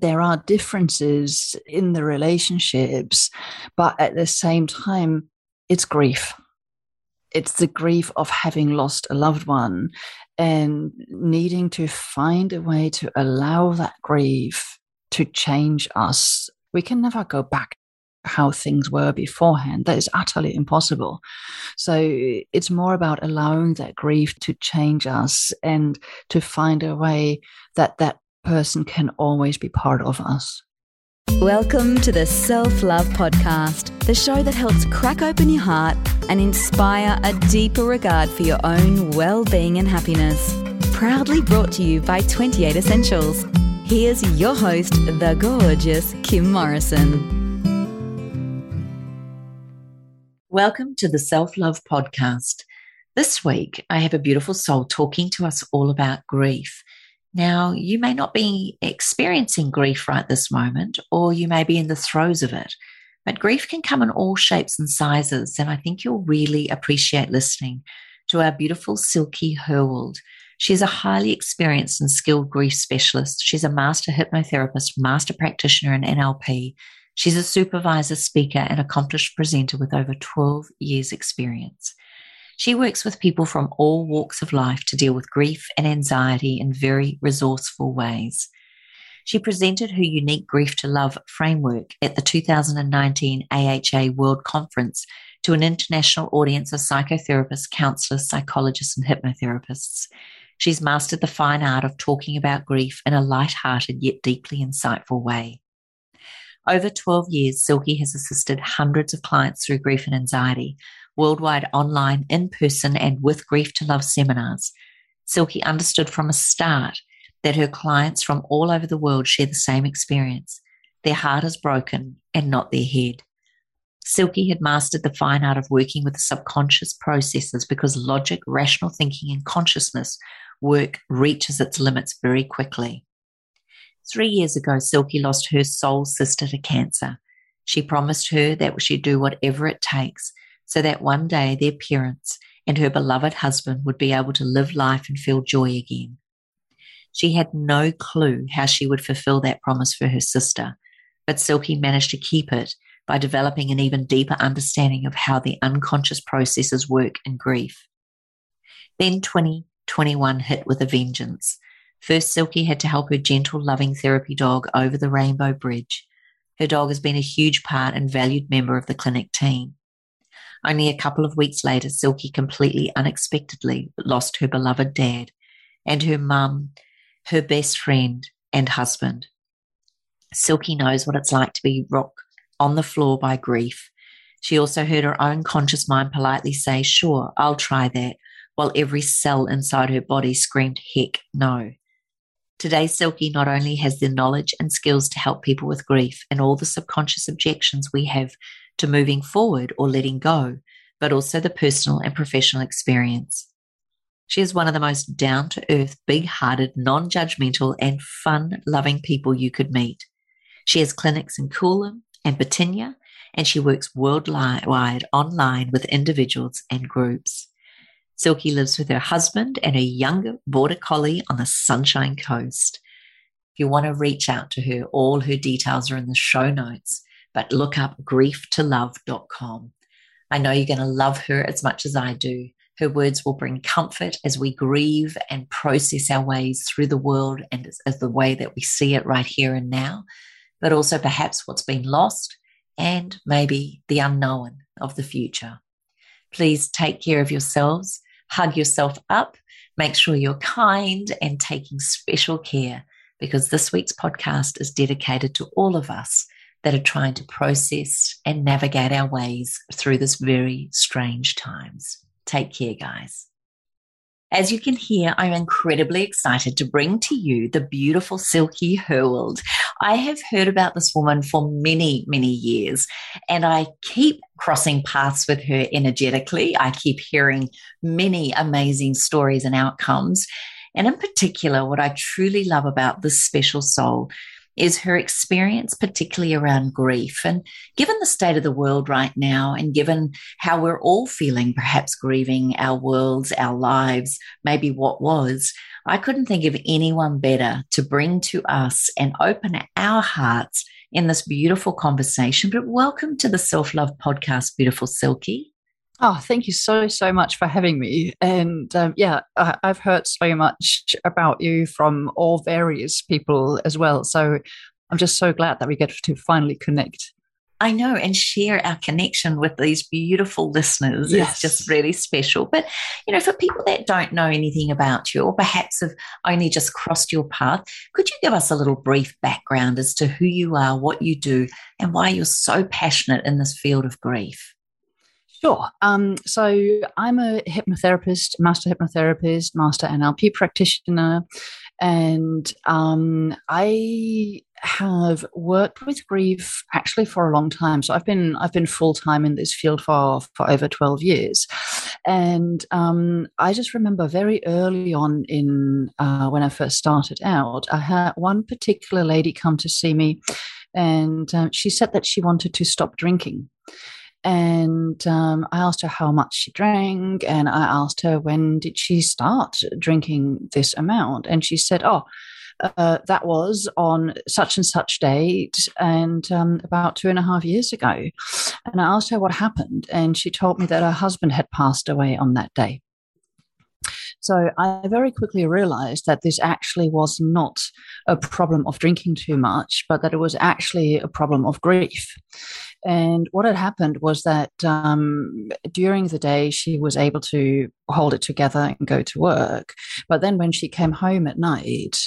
there are differences in the relationships, but at the same time, it's grief. It's the grief of having lost a loved one and needing to find a way to allow that grief to change us. We can never go back how things were beforehand. That is utterly impossible. So it's more about allowing that grief to change us and to find a way that that person can always be part of us. Welcome to the Self Love Podcast, the show that helps crack open your heart and inspire a deeper regard for your own well being and happiness. Proudly brought to you by 28 Essentials. Here's your host, the gorgeous Kim Morrison. Welcome to the Self Love Podcast. This week, I have a beautiful soul talking to us all about grief now, you may not be experiencing grief right this moment, or you may be in the throes of it, but grief can come in all shapes and sizes. And I think you'll really appreciate listening to our beautiful Silky Herwold. She's a highly experienced and skilled grief specialist. She's a master hypnotherapist, master practitioner in NLP. She's a supervisor, speaker, and accomplished presenter with over 12 years' experience. She works with people from all walks of life to deal with grief and anxiety in very resourceful ways. She presented her unique Grief to Love framework at the 2019 AHA World Conference to an international audience of psychotherapists, counselors, psychologists, and hypnotherapists. She's mastered the fine art of talking about grief in a light-hearted yet deeply insightful way. Over 12 years, Silky has assisted hundreds of clients through grief and anxiety, worldwide online, in person, and with Grief to Love seminars. Silky understood from a start that her clients from all over the world share the same experience. Their heart is broken and not their head. Silky had mastered the fine art of working with the subconscious processes because logic, rational thinking, and consciousness work reaches its limits very quickly. Three years ago, Silky lost her soul sister to cancer. She promised her that she'd do whatever it takes so that one day their parents and her beloved husband would be able to live life and feel joy again. She had no clue how she would fulfill that promise for her sister, but Silky managed to keep it by developing an even deeper understanding of how the unconscious processes work in grief. Then 2021 hit with a vengeance. First, Silky had to help her gentle, loving therapy dog over the rainbow bridge. Her dog has been a huge part and valued member of the clinic team. Only a couple of weeks later, Silky completely unexpectedly lost her beloved dad and her mum, her best friend, and husband. Silky knows what it's like to be rocked on the floor by grief. She also heard her own conscious mind politely say, Sure, I'll try that, while every cell inside her body screamed, Heck, no. Today, Silky not only has the knowledge and skills to help people with grief and all the subconscious objections we have to moving forward or letting go, but also the personal and professional experience. She is one of the most down to earth, big hearted, non judgmental, and fun loving people you could meet. She has clinics in Coolum and Birtinya, and she works worldwide online with individuals and groups. Silky lives with her husband and her younger border collie on the Sunshine Coast. If you want to reach out to her, all her details are in the show notes but look up grieftolove.com. I know you're going to love her as much as I do. Her words will bring comfort as we grieve and process our ways through the world and as, as the way that we see it right here and now, but also perhaps what's been lost and maybe the unknown of the future. Please take care of yourselves, hug yourself up, make sure you're kind and taking special care because this week's podcast is dedicated to all of us that are trying to process and navigate our ways through this very strange times. Take care, guys. As you can hear, I'm incredibly excited to bring to you the beautiful Silky Herwold. I have heard about this woman for many, many years, and I keep crossing paths with her energetically. I keep hearing many amazing stories and outcomes. And in particular, what I truly love about this special soul is her experience, particularly around grief. And given the state of the world right now, and given how we're all feeling, perhaps grieving our worlds, our lives, maybe what was, I couldn't think of anyone better to bring to us and open our hearts in this beautiful conversation. But welcome to the Self Love Podcast, beautiful Silky. Oh, thank you so, so much for having me. And um, yeah, I, I've heard so much about you from all various people as well. So I'm just so glad that we get to finally connect. I know, and share our connection with these beautiful listeners yes. is just really special. But, you know, for people that don't know anything about you or perhaps have only just crossed your path, could you give us a little brief background as to who you are, what you do, and why you're so passionate in this field of grief? Sure. Um, so I'm a hypnotherapist, master hypnotherapist, master NLP practitioner, and um, I have worked with grief actually for a long time. So I've been I've been full time in this field for for over twelve years, and um, I just remember very early on in uh, when I first started out, I had one particular lady come to see me, and uh, she said that she wanted to stop drinking and um, I asked her how much she drank, and I asked her when did she start drinking this amount, and she said, "Oh, uh, that was on such and such date, and um, about two and a half years ago." And I asked her what happened, and she told me that her husband had passed away on that day. So I very quickly realized that this actually was not a problem of drinking too much, but that it was actually a problem of grief. And what had happened was that um, during the day, she was able to hold it together and go to work. But then when she came home at night,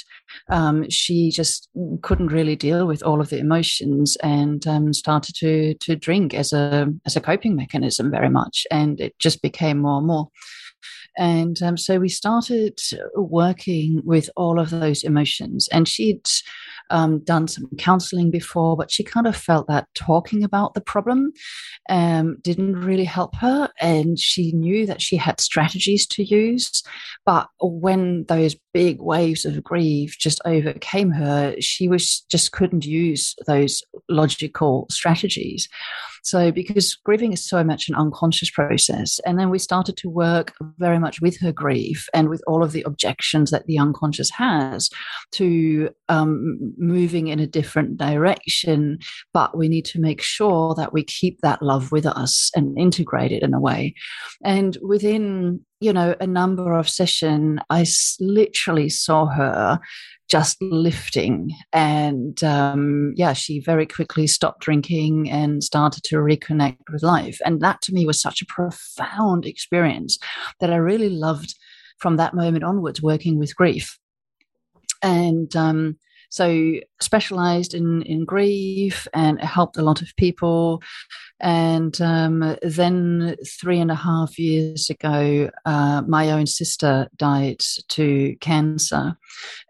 um, she just couldn't really deal with all of the emotions and um, started to to drink as a as a coping mechanism very much, and it just became more and more. And um, so we started working with all of those emotions. And she'd um, done some counseling before, but she kind of felt that talking about the problem um, didn't really help her. And she knew that she had strategies to use. But when those big waves of grief just overcame her, she was just couldn't use those logical strategies. So, because grieving is so much an unconscious process, and then we started to work very much with her grief and with all of the objections that the unconscious has to um, moving in a different direction. But we need to make sure that we keep that love with us and integrate it in a way. And within you know a number of session i literally saw her just lifting. And um, yeah, she very quickly stopped drinking and started to reconnect with life. And that to me was such a profound experience that I really loved from that moment onwards working with grief. And um, so specialized in, in grief and helped a lot of people. And um, then three and a half years ago, uh, my own sister died to cancer.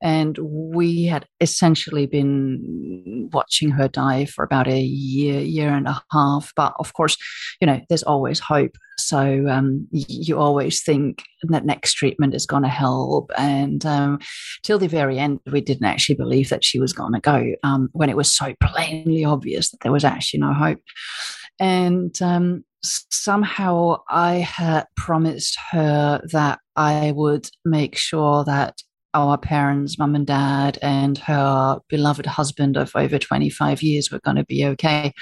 And we had essentially been watching her die for about a year, year and a half. But of course, you know, there's always hope. So um, you always think that next treatment is going to help. And um, till the very end, we didn't actually believe that she was going to go um, when it was so plainly obvious that there was actually no hope. And um, somehow I had promised her that I would make sure that our parents, mum and dad, and her beloved husband of over 25 years were going to be okay.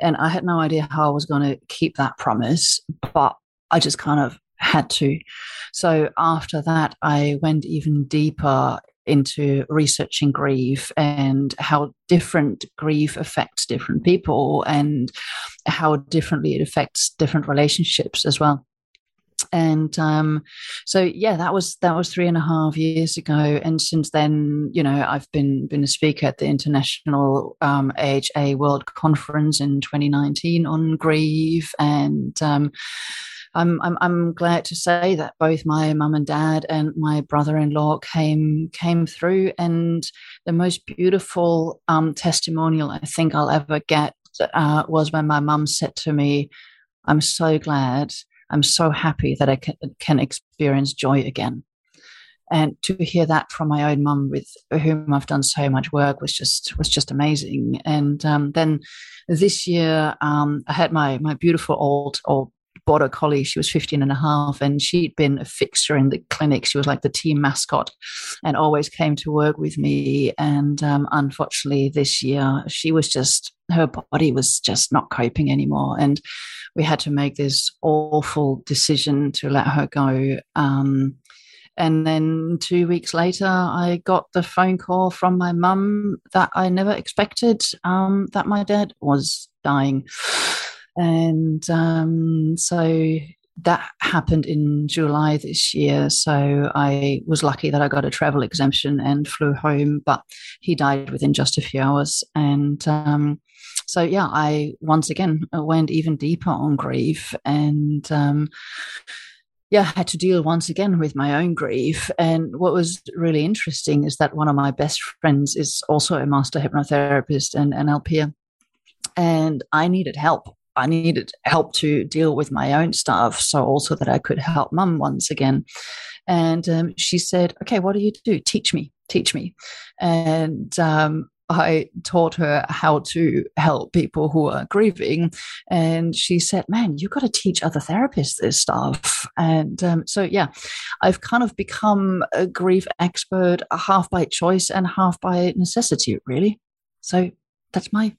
And I had no idea how I was going to keep that promise, but I just kind of had to. So after that, I went even deeper into researching grief and how different grief affects different people and how differently it affects different relationships as well and um, so yeah that was that was three and a half years ago. And since then you know i've been been a speaker at the international um, aha world conference in 2019 on grief. And um, I'm, I'm, I'm glad to say that both my mum and dad and my brother-in-law came came through, and the most beautiful um, testimonial I think I'll ever get uh, was when my mum said to me, "I'm so glad, I'm so happy that I can, can experience joy again." and to hear that from my own mum with whom I've done so much work was just was just amazing. And um, then this year um, I had my my beautiful old old border collie. She was 15 and a half and she'd been a fixture in the clinic. She was like the team mascot and always came to work with me. And um, unfortunately, this year, she was just, her body was just not coping anymore. And we had to make this awful decision to let her go. Um, and then two weeks later, I got the phone call from my mum that I never expected um, that my dad was dying. And um, so that happened in July this year. So I was lucky that I got a travel exemption and flew home, but he died within just a few hours. And um, so, yeah, I once again went even deeper on grief and. Um, yeah, had to deal once again with my own grief. And what was really interesting is that one of my best friends is also a master hypnotherapist and an NLP. And I needed help I needed help to deal with my own stuff, so also that I could help mum once again. And um, she said, "Okay, what do you do? Teach me, teach me." And um, I taught her how to help people who are grieving. And she said, Man, you've got to teach other therapists this stuff. And um, so, yeah, I've kind of become a grief expert, half by choice and half by necessity, really. So that's my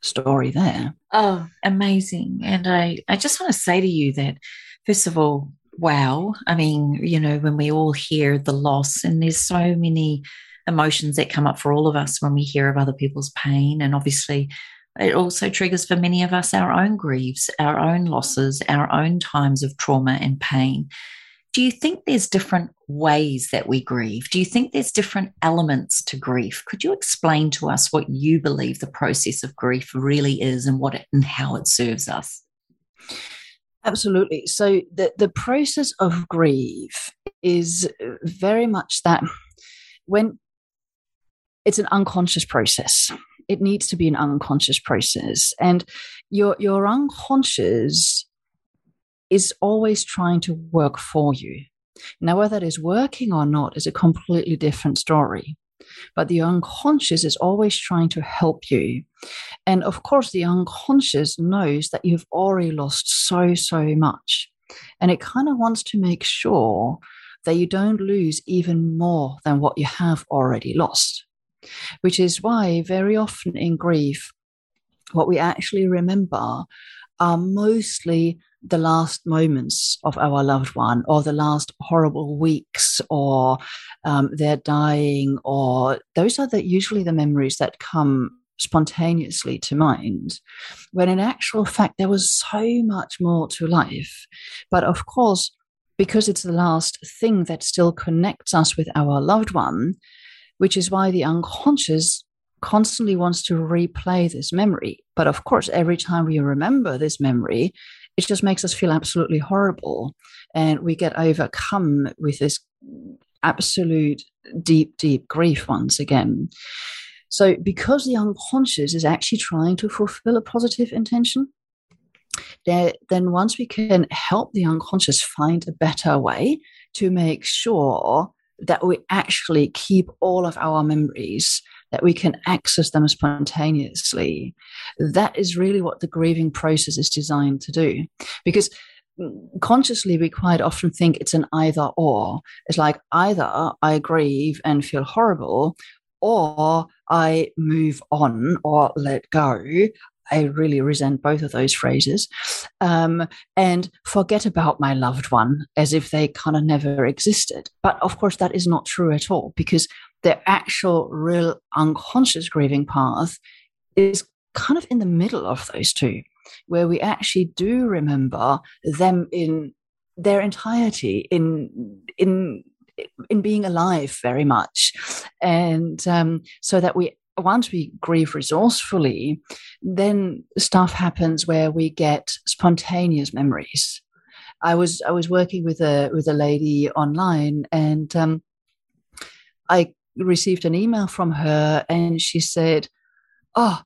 story there. Oh, amazing. And I, I just want to say to you that, first of all, wow. I mean, you know, when we all hear the loss, and there's so many emotions that come up for all of us when we hear of other people's pain. And obviously, it also triggers for many of us our own griefs, our own losses, our own times of trauma and pain do you think there's different ways that we grieve? Do you think there's different elements to grief? Could you explain to us what you believe the process of grief really is and what it, and how it serves us? Absolutely. So the the process of grief is very much that when it's an unconscious process. It needs to be an unconscious process. And your your unconscious is always trying to work for you. Now, whether that is working or not is a completely different story. But the unconscious is always trying to help you. And of course, the unconscious knows that you've already lost so, so much. And it kind of wants to make sure that you don't lose even more than what you have already lost. Which is why, very often in grief, what we actually remember are mostly the last moments of our loved one or the last horrible weeks or um, they're dying or those are the, usually the memories that come spontaneously to mind. When in actual fact there was so much more to life. But of course because it's the last thing that still connects us with our loved one which is why the unconscious constantly wants to replay this memory. But of course, every time we remember this memory, it just makes us feel absolutely horrible. And we get overcome with this absolute deep, deep grief once again. So, because the unconscious is actually trying to fulfill a positive intention, then once we can help the unconscious find a better way to make sure that we actually keep all of our memories that we can access them spontaneously. That is really what the grieving process is designed to do. Because mm, consciously, we quite often think it's an either or. It's like either I grieve and feel horrible, or I move on or let go. I really resent both of those phrases. Um, and forget about my loved one as if they kind of never existed. But of course, that is not true at all because the actual real unconscious grieving path is kind of in the middle of those two, where we actually do remember them in their entirety, in in in being alive very much, and um, so that we once we grieve resourcefully, then stuff happens where we get spontaneous memories. I was I was working with a with a lady online, and um, I received an email from her and she said, Oh,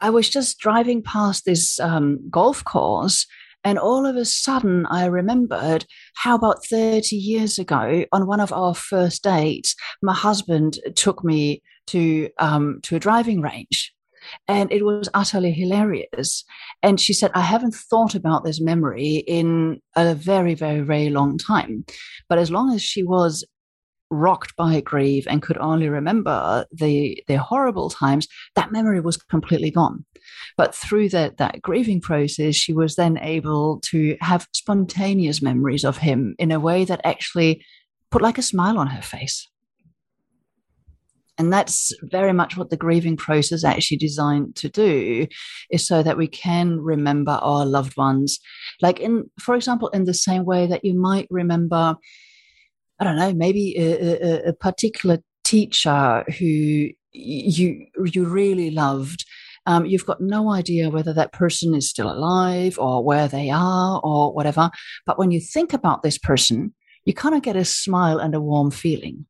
I was just driving past this um, golf course And all of a sudden, I remembered how about 30 years ago, on one of our first dates, my husband took me to, um, to a driving range. And it was utterly hilarious. And she said, I haven't thought about this memory in a very, very, very long time. But as long as she was rocked by grief and could only remember the the horrible times, that memory was completely gone. But through that that grieving process, she was then able to have spontaneous memories of him in a way that actually put like a smile on her face. And that's very much what the grieving process actually designed to do, is so that we can remember our loved ones. Like in, for example, in the same way that you might remember I don't know, maybe a, a, a particular teacher who you you really loved. Um, you've got no idea whether that person is still alive or where they are or whatever. But when you think about this person, you kind of get a smile and a warm feeling.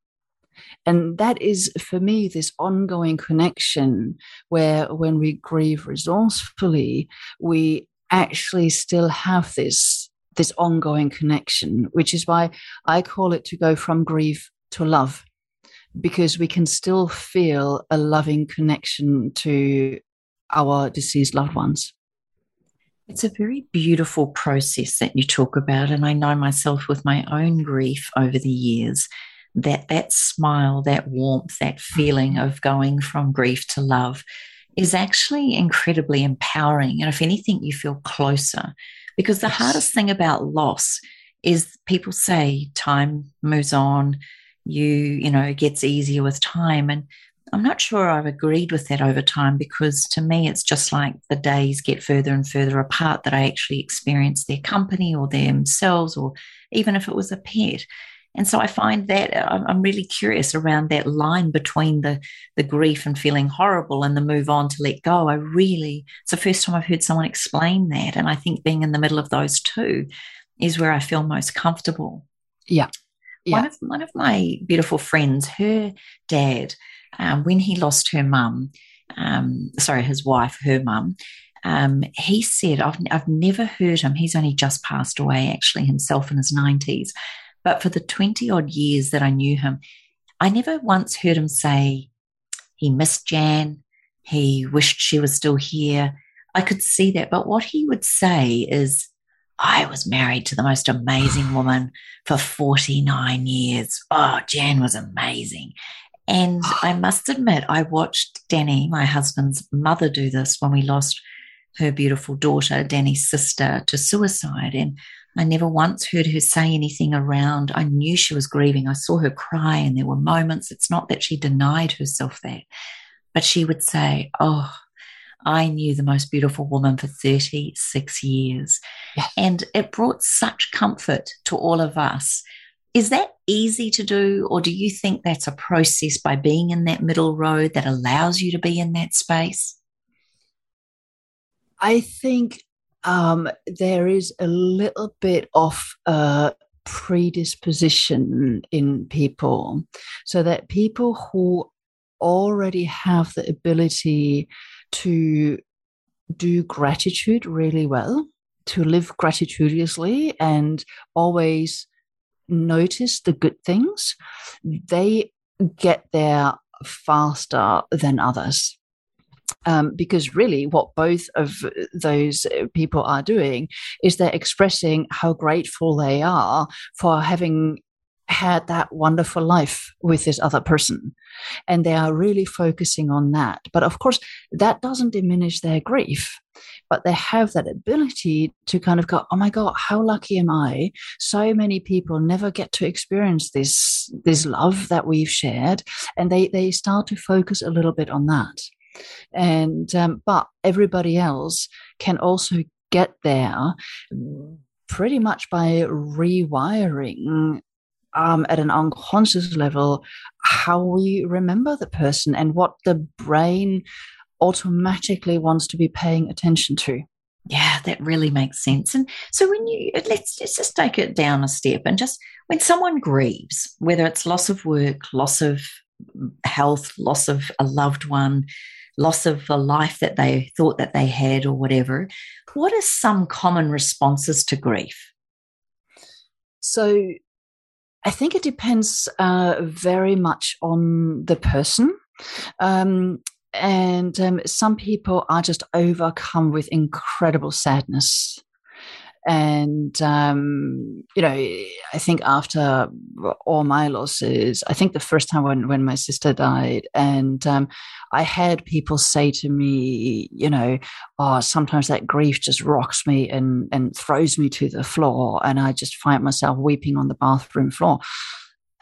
And that is, for me, this ongoing connection where when we grieve resourcefully, we actually still have this this ongoing connection, which is why I call it to go from grief to love, because we can still feel a loving connection to our deceased loved ones. It's a very beautiful process that you talk about. And I know myself with my own grief over the years that that smile, that warmth, that feeling of going from grief to love is actually incredibly empowering. And if anything, you feel closer because the yes. hardest thing about loss is people say time moves on, you, you know, it gets easier with time. And I'm not sure I've agreed with that over time because to me, it's just like the days get further and further apart that I actually experience their company or themselves, or even if it was a pet. And so I find that uh, I'm really curious around that line between the the grief and feeling horrible and the move on to let go. I really it's the first time I've heard someone explain that, and I think being in the middle of those two is where I feel most comfortable. Yeah. yeah. One of one of my beautiful friends, her dad, um, when he lost her mum, um, sorry, his wife, her mum, um, he said, I've, I've never heard him. He's only just passed away, actually, himself in his 90s. But for the 20 odd years that I knew him, I never once heard him say he missed Jan, he wished she was still here. I could see that. But what he would say is, I was married to the most amazing woman for 49 years. Oh, Jan was amazing. And I must admit, I watched Danny, my husband's mother, do this when we lost her beautiful daughter, Danny's sister, to suicide. And I never once heard her say anything around. I knew she was grieving. I saw her cry, and there were moments. It's not that she denied herself that, but she would say, Oh, I knew the most beautiful woman for 36 years. Yes. And it brought such comfort to all of us. Is that easy to do, or do you think that's a process by being in that middle road that allows you to be in that space? I think um, there is a little bit of predisposition in people, so that people who already have the ability to do gratitude really well, to live gratitudinously and always notice the good things, they get there faster than others um, because really what both of those people are doing is they're expressing how grateful they are for having had that wonderful life with this other person. And they are really focusing on that. But of course that doesn't diminish their grief but they have that ability to kind of go oh my god how lucky am i? So many people never get to experience this this love that we've shared. And they they start to focus a little bit on that and um, but everybody else can also get there pretty much by rewiring um, at an unconscious level how we remember the person and what the brain automatically wants to be paying attention to. Yeah, that really makes sense. And so when you let's, let's just take it down a step and just when someone grieves, whether it's loss of work, loss of health, loss of a loved one, loss of a life that they thought that they had or whatever. What are some common responses to grief? So I think it depends uh, very much on the person. Um, and um, some people are just overcome with incredible sadness and um, you know i think after all my losses i think the first time when, when my sister died and um, i had people say to me you know oh sometimes that grief just rocks me and and throws me to the floor and i just find myself weeping on the bathroom floor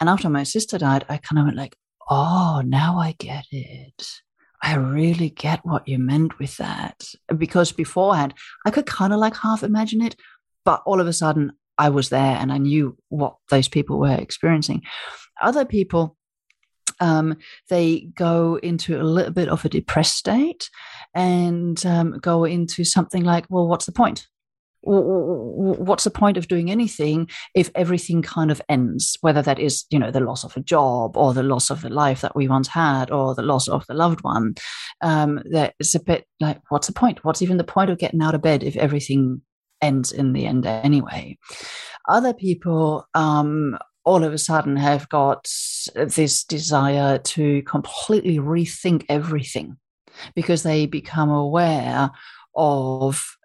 and after my sister died i kind of went like oh now i get it I really get what you meant with that. Because beforehand, I could kind of like half imagine it, but all of a sudden I was there and I knew what those people were experiencing. Other people, um, they go into a little bit of a depressed state and um, go into something like, well, what's the point? what's the point of doing anything if everything kind of ends whether that is you know the loss of a job or the loss of the life that we once had or the loss of the loved one um that it's a bit like what's the point what's even the point of getting out of bed if everything ends in the end anyway. Other people um all of a sudden have got this desire to completely rethink everything because they become aware of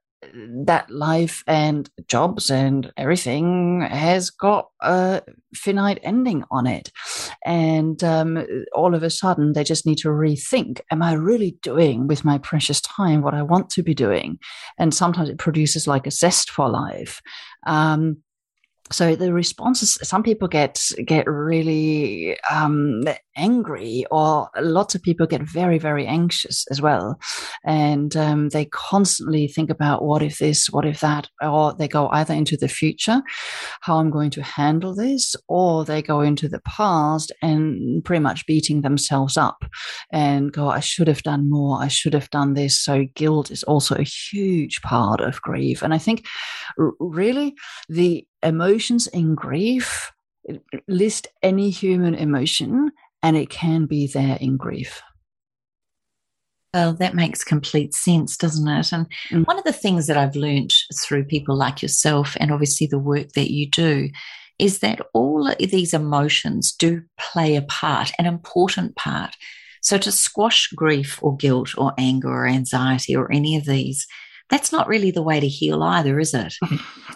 that life and jobs and everything has got a finite ending on it. And um, all of a sudden, they just need to rethink Am I really doing with my precious time what I want to be doing? And sometimes it produces like a zest for life. Um, so the responses some people get get really um, angry or lots of people get very very anxious as well. And um, they constantly think about what if this what if that or they go either into the future how i'm going to handle this or they go into the past and pretty much beating themselves up and go i should have done more. I should have done this. So guilt is also a huge part of grief. And i think really the emotions in grief list any human emotion and it can be there in grief. Well that makes complete sense doesn't it? And mm. one of the things that i've learned through people like yourself and obviously the work that you do is that all these emotions do play a part an important part. So to squash grief or guilt or anger or anxiety or any of these that's not really the way to heal either, is it?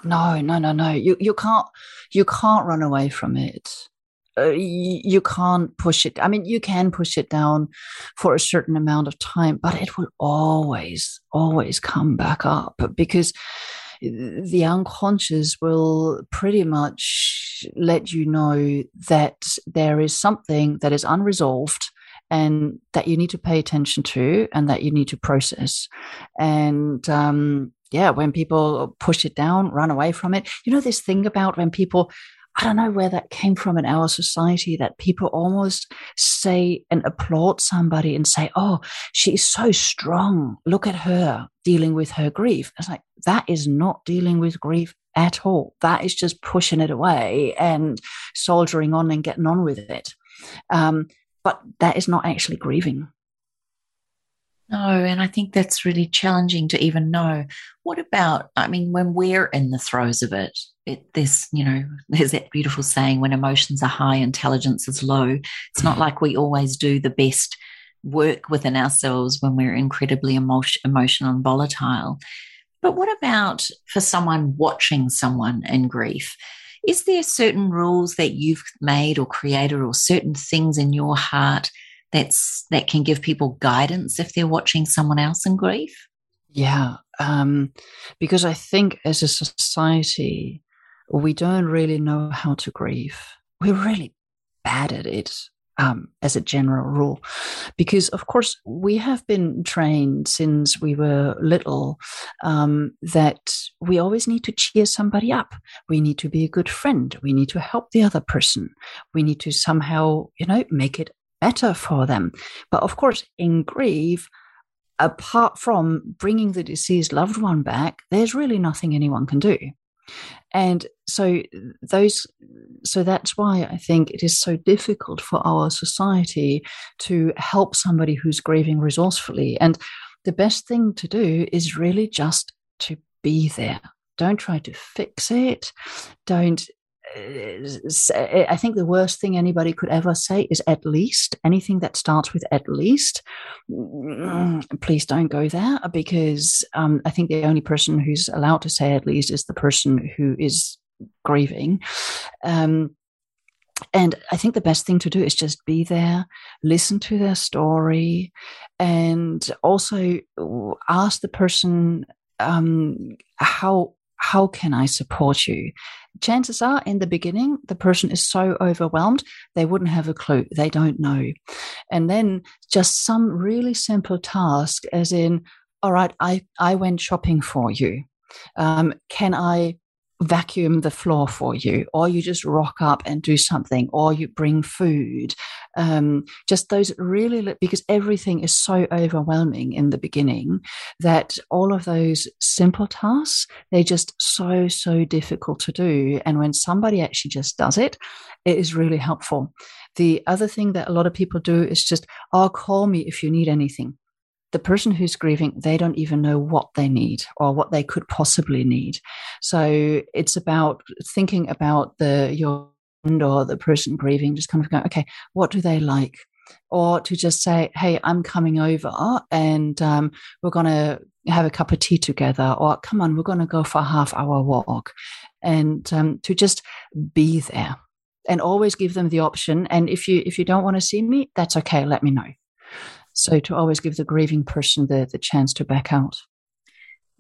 No, no, no, no. You you can't you can't run away from it. Uh, you, you can't push it. I mean, you can push it down for a certain amount of time, but it will always, always come back up because the unconscious will pretty much let you know that there is something that is unresolved and that you need to pay attention to and that you need to process. And um, yeah, when people push it down, run away from it, you know, this thing about when people, I don't know where that came from in our society that people almost say and applaud somebody and say, Oh, she's so strong. Look at her dealing with her grief. It's like, that is not dealing with grief at all. That is just pushing it away and soldiering on and getting on with it. Um, but that is not actually grieving. No, and I think that's really challenging to even know. What about, I mean, when we're in the throes of it, it this, you know, there's that beautiful saying when emotions are high, intelligence is low. It's not like we always do the best work within ourselves when we're incredibly emotion, emotional and volatile. But what about for someone watching someone in grief? Is there certain rules that you've made or created or certain things in your heart that's that can give people guidance if they're watching someone else in grief? Yeah, um, because I think as a society, we don't really know how to grieve. We're really bad at it um, as a general rule. Because, of course, we have been trained since we were little um, that we always need to cheer somebody up. We need to be a good friend. We need to help the other person. We need to somehow, you know, make it better for them. But, of course, in grief, apart from bringing the deceased loved one back, there's really nothing anyone can do. And so those so that's why I think it is so difficult for our society to help somebody who's grieving resourcefully. And the best thing to do is really just to be there. Don't try to fix it. Don't I think the worst thing anybody could ever say is at least. Anything that starts with at least, please don't go there because um, I think the only person who's allowed to say at least is the person who is grieving. Um, and I think the best thing to do is just be there, listen to their story, and also ask the person um, how how can I support you? Chances are in the beginning, the person is so overwhelmed, they wouldn't have a clue. They don't know. And then just some really simple task, as in, all right, I, I went shopping for you. Um, can I vacuum the floor for you, or you just rock up and do something, or you bring food. Um, just those really, because everything is so overwhelming in the beginning that all of those simple tasks, they're just so, so difficult to do. And when somebody actually just does it, it is really helpful. The other thing that a lot of people do is just, oh, call me if you need anything the person who's grieving, they don't even know what they need or what they could possibly need. So it's about thinking about the your or the person grieving, just kind of going, okay, what do they like? Or to just say, hey, I'm coming over and um, we're going to have a cup of tea together. Or come on, we're going to go for a half hour walk. And um, to just be there and always give them the option. And if you if you don't want to see me, that's okay. Let me know. So to always give the grieving person the, the chance to back out.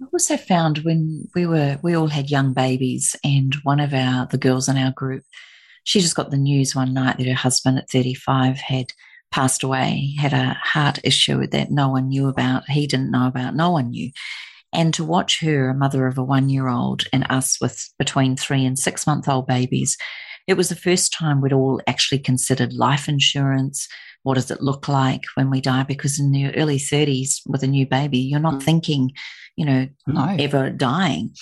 I also found when we were we all had young babies and one of our the girls in our group, she just got the news one night that her husband at 35 had passed away, had a heart issue that no one knew about, he didn't know about, no one knew. And to watch her, a mother of a one year old, and us with between three and six month old babies, it was the first time we'd all actually considered life insurance, what does it look like when we die? Because in the early 30s with a new baby, you're not thinking, you know, no. ever dying.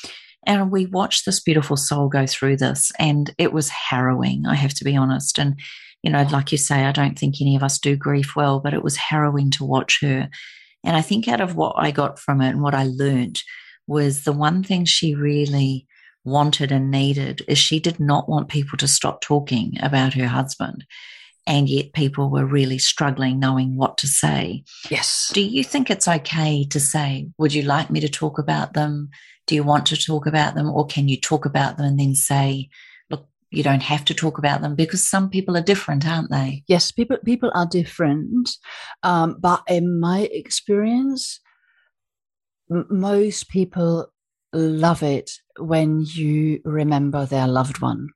And we watched this beautiful soul go through this, and it was harrowing, I have to be honest. And, you know, like you say, I don't think any of us do grief well, but it was harrowing to watch her. And I think out of what I got from it and what I learned was the one thing she really wanted and needed is she did not want people to stop talking about her husband and yet people were really struggling knowing what to say. Yes. Do you think it's okay to say, Would you like me to talk about them? Do you want to talk about them? Or can you talk about them and then say, Look, you don't have to talk about them because some people are different, aren't they? Yes, people people are different. Um, but in my experience, m- most people love it when you remember their loved one.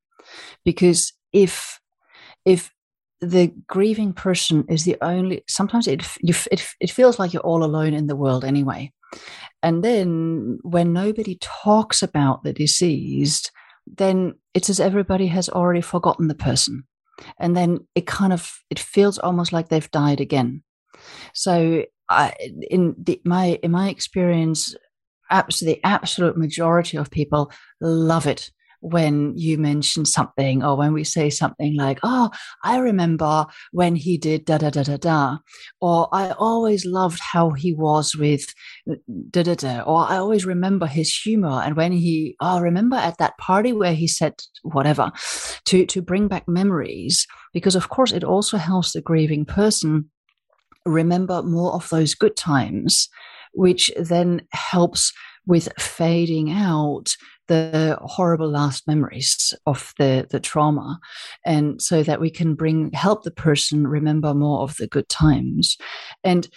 Because if if the grieving person is the only sometimes it, you, it it feels like you're all alone in the world anyway. And then when nobody talks about the deceased then it's as everybody has already forgotten the person. And then it kind of it feels almost like they've died again. So I, in the, my in my experience absolutely the absolute majority of people love it when you mention something or when we say something like, Oh, I remember when he did da da da da da, or I always loved how he was with da da da, or I always remember his humor. And when he, oh, remember at that party where he said whatever to, to bring back memories, because of course it also helps the grieving person remember more of those good times, which then helps with fading out the horrible last memories of the, the trauma and so that we can bring help the person remember more of the good times and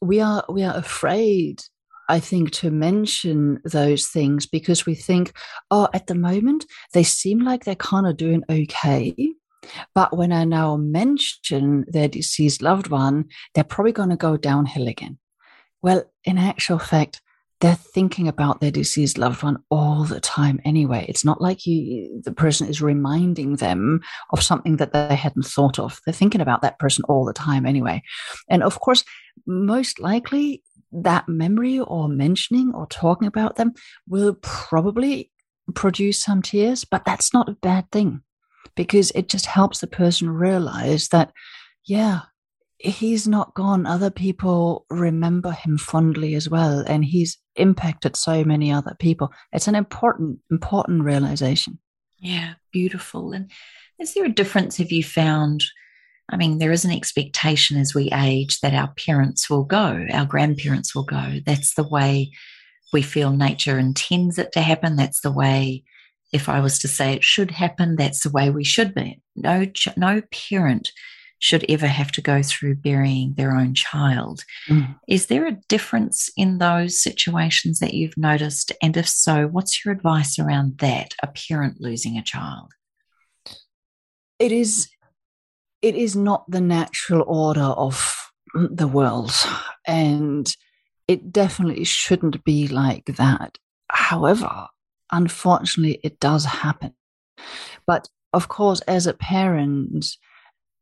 we are we are afraid I think, to mention those things because we think, oh, at the moment, they seem like they're kind of doing okay. But when I now mention their deceased loved one, they're probably going to go downhill again. Well, in actual fact, they're thinking about their deceased loved one all the time anyway. It's not like you, the person is reminding them of something that they hadn't thought of. They're thinking about that person all the time anyway. And of course, most likely that memory or mentioning or talking about them will probably produce some tears, but that's not a bad thing because it just helps the person realize that, yeah, he's not gone. Other people remember him fondly as well, and he's impacted so many other people. It's an important, important realization. Yeah, beautiful. And is there a difference have you found? I mean, there is an expectation as we age that our parents will go, our grandparents will go. That's the way we feel nature intends it to happen. That's the way, if I was to say it should happen, that's the way we should be. No, no parent should ever have to go through burying their own child. Mm. Is there a difference in those situations that you've noticed? And if so, what's your advice around that, a parent losing a child? It is it is not the natural order of the world. And it definitely shouldn't be like that. However, unfortunately, it does happen. But of course, as a parent,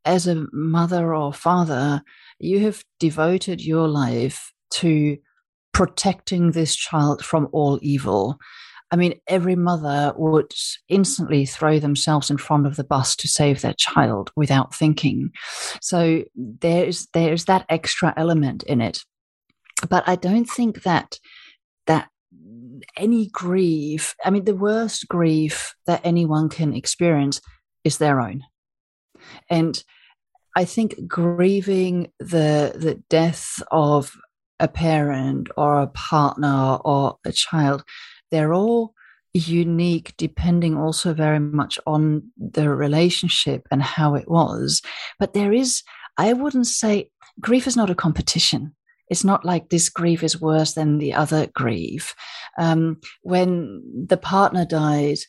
as a mother or father, you have devoted your life to protecting this child from all evil. I mean, every mother would instantly throw themselves in front of the bus to save their child without thinking. So there's there's that extra element in it but I don't think that that any grief, I mean, the worst grief that anyone can experience is their own. And I think grieving the the death of a parent or a partner or a child, they're all unique depending also very much on the relationship and how it was. But there is, I wouldn't say grief is not a competition it's not like this grief is worse than the other grief. Um, when the partner dies,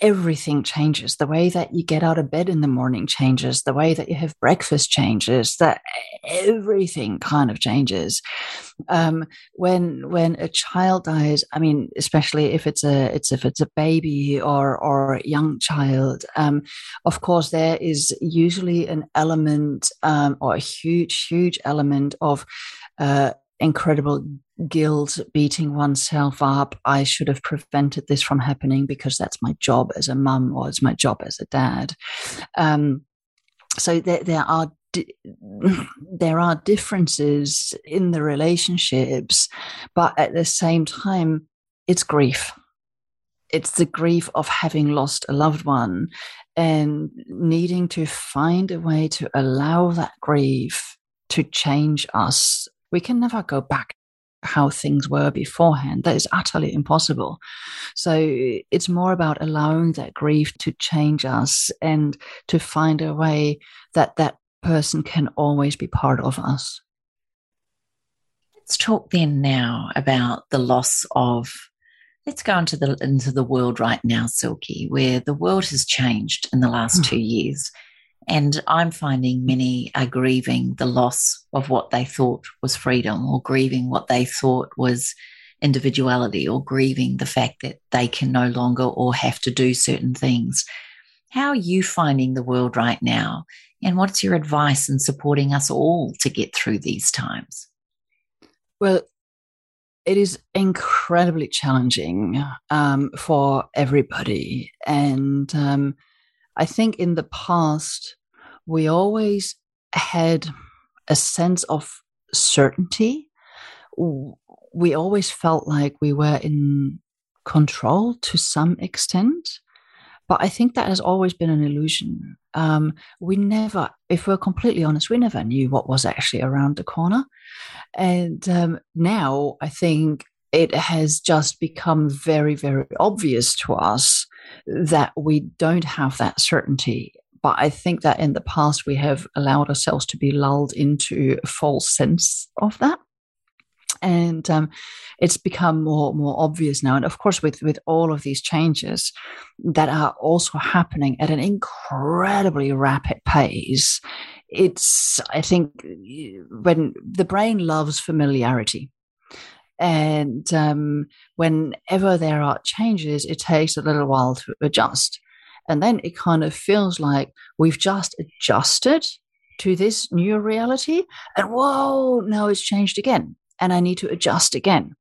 everything changes. The way that you get out of bed in the morning changes. The way that you have breakfast changes. That everything kind of changes. Um, when when a child dies, I mean, especially if it's a it's if it's a baby or or a young child, um, of course there is usually an element um, or a huge huge element of uh, incredible guilt, beating oneself up. I should have prevented this from happening because that's my job as a mum or it's my job as a dad. Um, so there, there are there are differences in the relationships, but at the same time, it's grief. It's the grief of having lost a loved one and needing to find a way to allow that grief to change us we can never go back how things were beforehand. That is utterly impossible. So it's more about allowing that grief to change us and to find a way that that person can always be part of us. Let's talk then now about the loss of let's go into the into the world right now, Silky, where the world has changed in the last hmm. two years. And I'm finding many are grieving the loss of what they thought was freedom or grieving what they thought was individuality or grieving the fact that they can no longer or have to do certain things. How are you finding the world right now? And what's your advice in supporting us all to get through these times? Well, it is incredibly challenging um, for everybody. And um, I think in the past, we always had a sense of certainty. We always felt like we were in control to some extent. But I think that has always been an illusion. Um, we never, if we're completely honest, we never knew what was actually around the corner. And um, now I think it has just become very, very obvious to us that we don't have that certainty. But I think that in the past we have allowed ourselves to be lulled into a false sense of that. And um, it's become more more obvious now, and of course, with with all of these changes that are also happening at an incredibly rapid pace, it's I think when the brain loves familiarity, and um, whenever there are changes, it takes a little while to adjust. And then it kind of feels like we've just adjusted to this new reality. And whoa, now it's changed again. And I need to adjust again.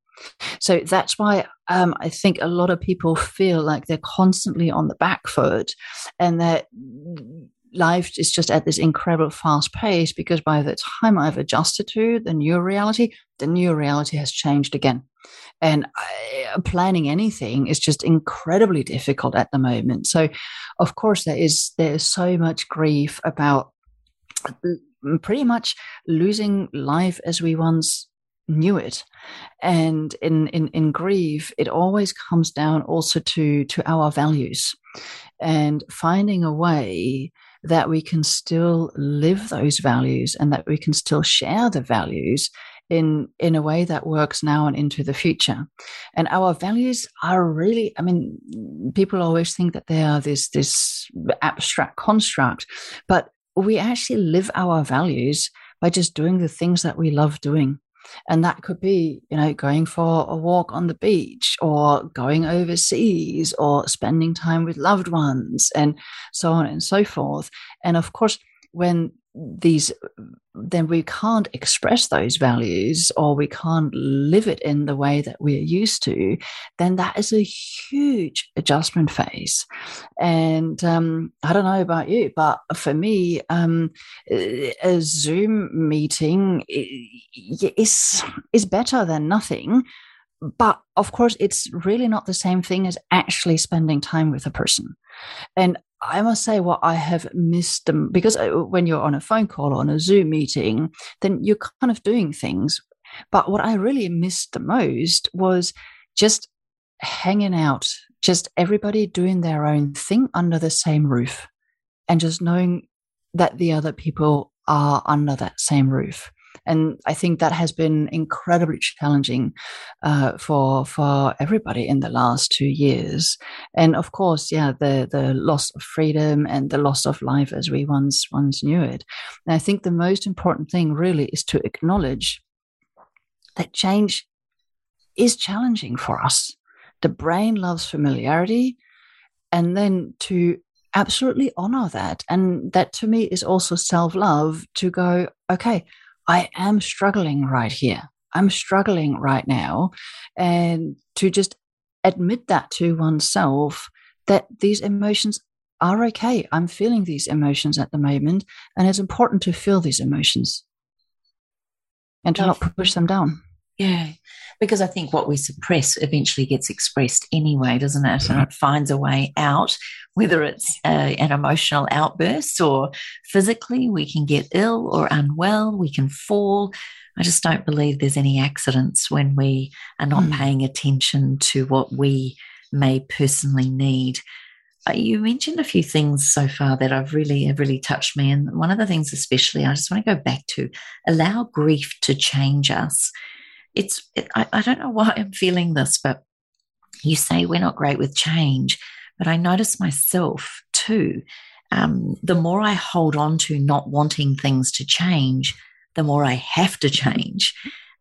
So that's why um, I think a lot of people feel like they're constantly on the back foot and that life is just at this incredible fast pace because by the time I've adjusted to the new reality, the new reality has changed again. And I, planning anything is just incredibly difficult at the moment. So, of course, there is there is so much grief about mm, pretty much losing life as we once knew it and in in in grief it always comes down also to to our values and finding a way that we can still live those values and that we can still share the values in in a way that works now and into the future. And our values are really i mean people always think that they are this this abstract construct but we actually live our values by just doing the things that we love doing and that could be you know going for a walk on the beach or going overseas or spending time with loved ones and so on and so forth. And of course when these then we can't express those values or we can't live it in the way that we're used to then that is a huge adjustment phase. And um, i don't know about you but for me um, a zoom meeting is is better than nothing. But of course it's really not the same thing as actually spending time with a person. And I must say what I have missed them because uh, when you're on a phone call or on a Zoom meeting, then you're kind of doing things. But what I really missed the most was just hanging out, just everybody doing their own thing under the same roof and just knowing that the other people are under that same roof and I think that has been incredibly challenging uh, for for everybody in the last two years. And of course, yeah, the the loss of freedom and the loss of life as we once once knew it. And I think the most important thing really is to acknowledge that change is challenging for us. The brain loves familiarity, and then to absolutely honor that. And that to me is also self love to go, okay, I am struggling right here. I'm struggling right now. And to just admit that to oneself that these emotions are okay. I'm feeling these emotions at the moment, and it's important to feel these emotions and to not push them down. Yeah, because I think what we suppress eventually gets expressed anyway, doesn't it? And it finds a way out, whether it's uh, an emotional outburst or physically, we can get ill or unwell, we can fall. I just don't believe there's any accidents when we are not mm. paying attention to what we may personally need. Uh, you mentioned a few things so far that I've really have really touched me, and one of the things, especially, I just want to go back to allow grief to change us it's it, I, I don't know why I'm feeling this, but you say we're not great with change, but I notice myself too. Um, the more I hold on to not wanting things to change, the more I have to change.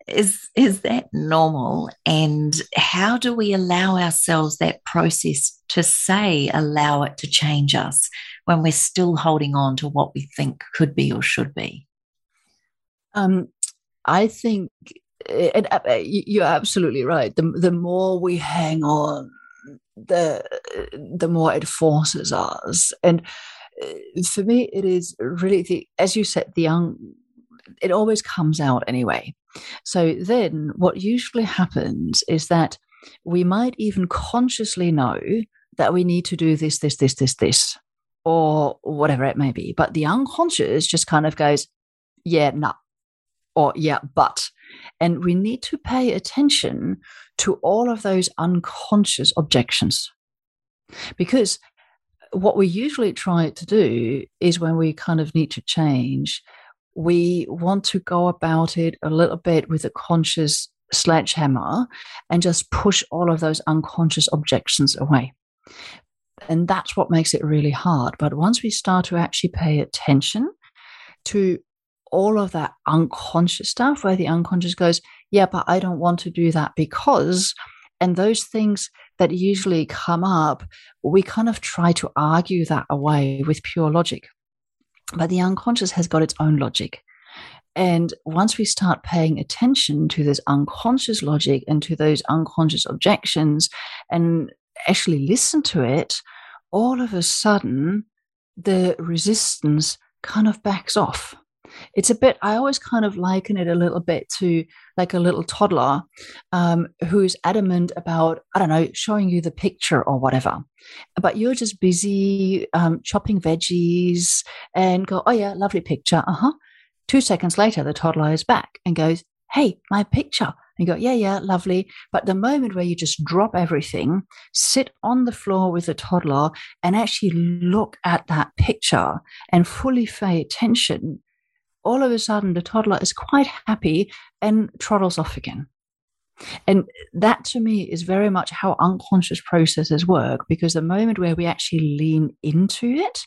Is is that normal? And how do we allow ourselves that process to say allow it to change us when we're still holding on to what we think could be or should be? Um, I think and uh, uh, you're absolutely right. The the more we hang on, the the more it forces us. And uh, for me, it is really the as you said, the young. It always comes out anyway. So then, what usually happens is that we might even consciously know that we need to do this, this, this, this, this, or whatever it may be. But the unconscious just kind of goes, yeah, nah, or yeah, but and we need to pay attention to all of those unconscious objections. Because what we usually try to do is when we kind of need to change, we want to go about it a little bit with a conscious sledgehammer and just push all of those unconscious objections away. And that's what makes it really hard. But once we start to actually pay attention to all of that unconscious stuff where the unconscious goes, yeah, but I don't want to do that because, and those things that usually come up, we kind of try to argue that away with pure logic. But the unconscious has got its own logic. And once we start paying attention to this unconscious logic and to those unconscious objections and actually listen to it, all of a sudden the resistance kind of backs off. It's a bit, I always kind of liken it a little bit to like a little toddler um, who's adamant about, I don't know, showing you the picture or whatever. But you're just busy um, chopping veggies and go, oh, yeah, lovely picture. Uh huh. Two seconds later, the toddler is back and goes, Hey, my picture. And you go, Yeah, yeah, lovely. But the moment where you just drop everything, sit on the floor with the toddler and actually look at that picture and fully pay attention, all of a sudden the toddler is quite happy and trottles off again. And that to me is very much how unconscious processes work because the moment where we actually lean into it,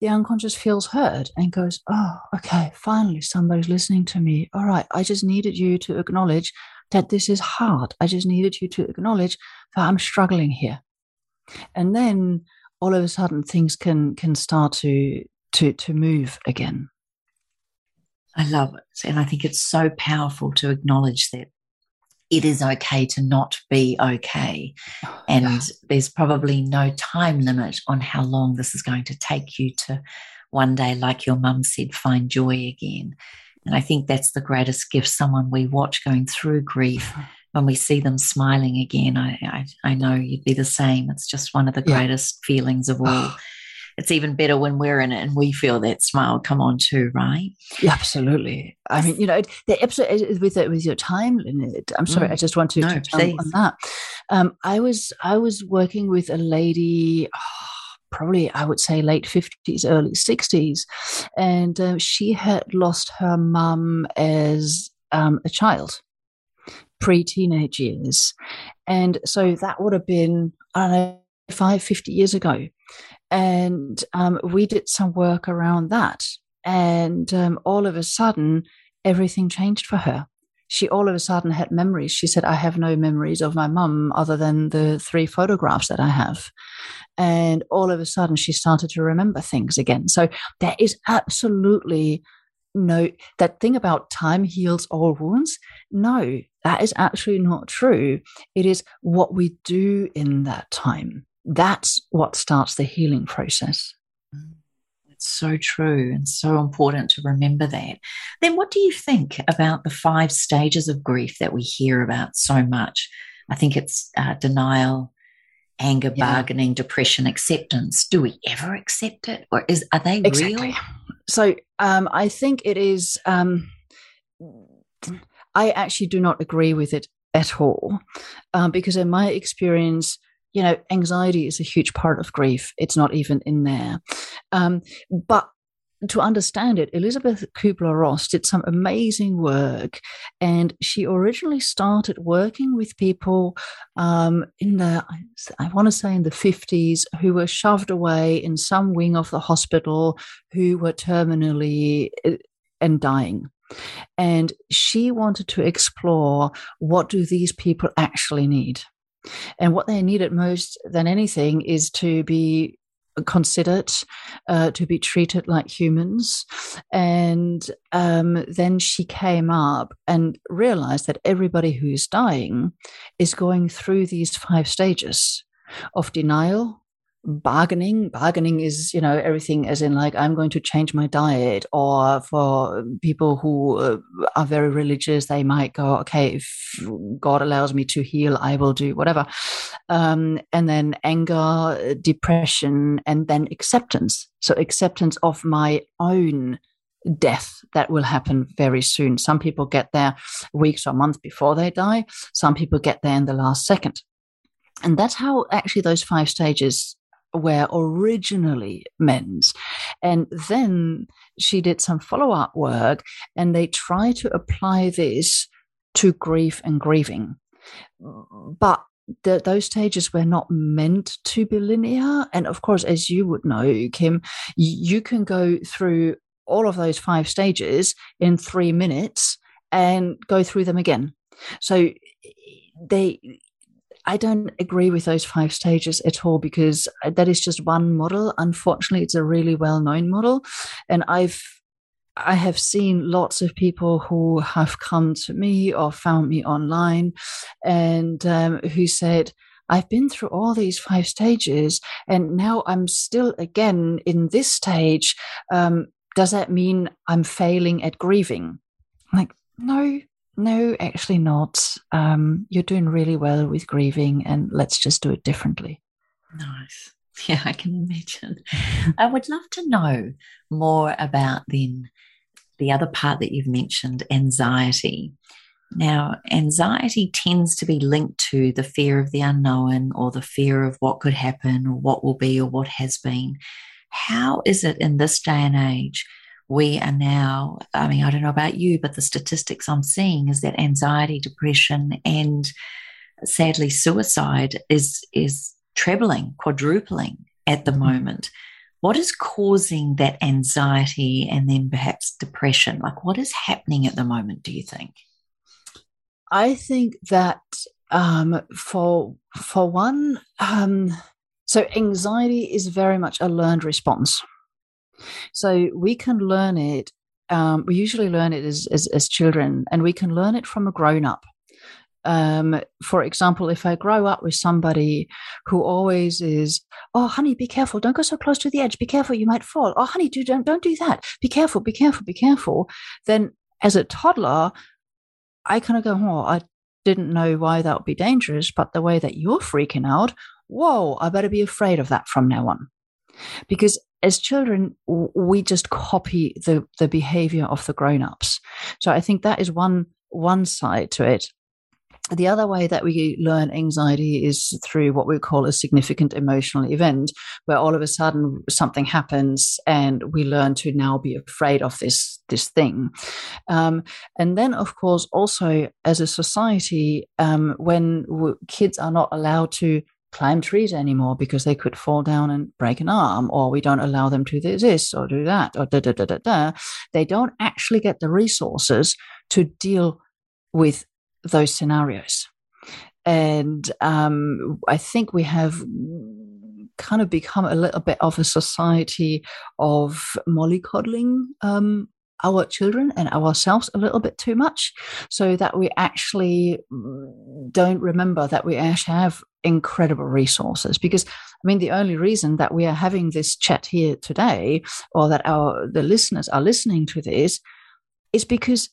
the unconscious feels heard and goes, Oh, okay, finally somebody's listening to me. All right, I just needed you to acknowledge that this is hard. I just needed you to acknowledge that I'm struggling here. And then all of a sudden things can can start to to to move again. I love it. And I think it's so powerful to acknowledge that it is okay to not be okay. And there's probably no time limit on how long this is going to take you to one day, like your mum said, find joy again. And I think that's the greatest gift someone we watch going through grief. When we see them smiling again, I, I, I know you'd be the same. It's just one of the yeah. greatest feelings of all. it's even better when we're in it and we feel that smile come on too, right? Yeah, absolutely. I mean, you know, the episode with it with your time limit. I'm sorry, mm. I just want to, no, to on that. Um, I was I was working with a lady. Oh, probably I would say late 50s, early 60s. And uh, she had lost her mum as um, a child, pre teenage years. And so that would have been, I don't know, five, 50 years ago. And um, we did some work around that. And um, all of a sudden, everything changed for her. She all of a sudden had memories. She said, I have no memories of my mum other than the three photographs that I have. And all of a sudden, she started to remember things again. So there is absolutely no, that thing about time heals all wounds. No, that is actually not true. It is what we do in that time that's what starts the healing process. It's so true and so important to remember that. Then, what do you think about the five stages of grief that we hear about so much? I think it's uh, denial, anger, yeah. bargaining, depression, acceptance. Do we ever accept it, or is are they exactly. real? So, um, I think it is. Um, I actually do not agree with it at all, um, because in my experience, you know, anxiety is a huge part of grief. It's not even in there. Um, but to understand it, Elizabeth Kubler Ross did some amazing work. And she originally started working with people um, in the, I want to say in the 50s, who were shoved away in some wing of the hospital, who were terminally uh, and dying. And she wanted to explore what do these people actually need? And what they needed most than anything is to be considered, uh, to be treated like humans. And um, then she came up and realized that everybody who is dying is going through these five stages of denial, bargaining bargaining is you know everything as in like i'm going to change my diet or for people who uh, are very religious they might go okay if god allows me to heal i will do whatever. Um, and then anger depression and then acceptance. So acceptance of my own death that will happen very soon. Some people get there weeks or months before they die. Some people get there in the last second. And that's how actually those five stages were originally men's. And then she did some follow up work and they try to apply this to grief and grieving. But the, those stages were not meant to be linear. And of course, as you would know, Kim, you can go through all of those five stages in three minutes and go through them again. So they I don't agree with those five stages at all because that is just one model. Unfortunately, it's a really well known model. And I've I have seen lots of people who have come to me or found me online and um, who said, I've been through all these five stages and now I'm still again in this stage. Um, does that mean I'm failing at grieving? I'm like, no, no, actually not. Um, you're doing really well with grieving and let's just do it differently. Nice. Yeah, I can imagine. I would love to know more about then the other part that you've mentioned anxiety. Now, anxiety tends to be linked to the fear of the unknown or the fear of what could happen or what will be or what has been. How is it in this day and age? We are now, I mean, I don't know about you, but the statistics I'm seeing is that anxiety, depression, and sadly suicide is is trebling, quadrupling at the mm-hmm. moment. What is causing that anxiety and then perhaps depression? Like, what is happening at the moment, do you think? I think that um, for for one, um, so anxiety is very much a learned response. So we can learn it. Um, we usually learn it as, as, as children, and we can learn it from a grown up. Um, for example, if I grow up with somebody who always is, "Oh, honey, be careful! Don't go so close to the edge. Be careful, you might fall." "Oh, honey, do don't don't do that. Be careful! Be careful! Be careful!" Then, as a toddler, I kind of go, "Oh, I didn't know why that would be dangerous, but the way that you're freaking out, whoa, I better be afraid of that from now on." Because as children, we just copy the the behavior of the grown ups. So I think that is one one side to it the other way that we learn anxiety is through what we call a significant emotional event, where all of a sudden something happens and we learn to now be afraid of this this thing. Um, and then, of course, also as a society, um, when kids are not allowed to climb trees anymore because they could fall down and break an arm, or we don't allow them to do this or do that, or da da da da da. They don't actually get the resources to deal with those scenarios. And um, I think we have kind of become a little bit of a society of mollycoddling um, our children and ourselves a little bit too much so that we actually mm, don't remember that we actually have incredible resources because i mean the only reason that we are having this chat here today or that our the listeners are listening to this is because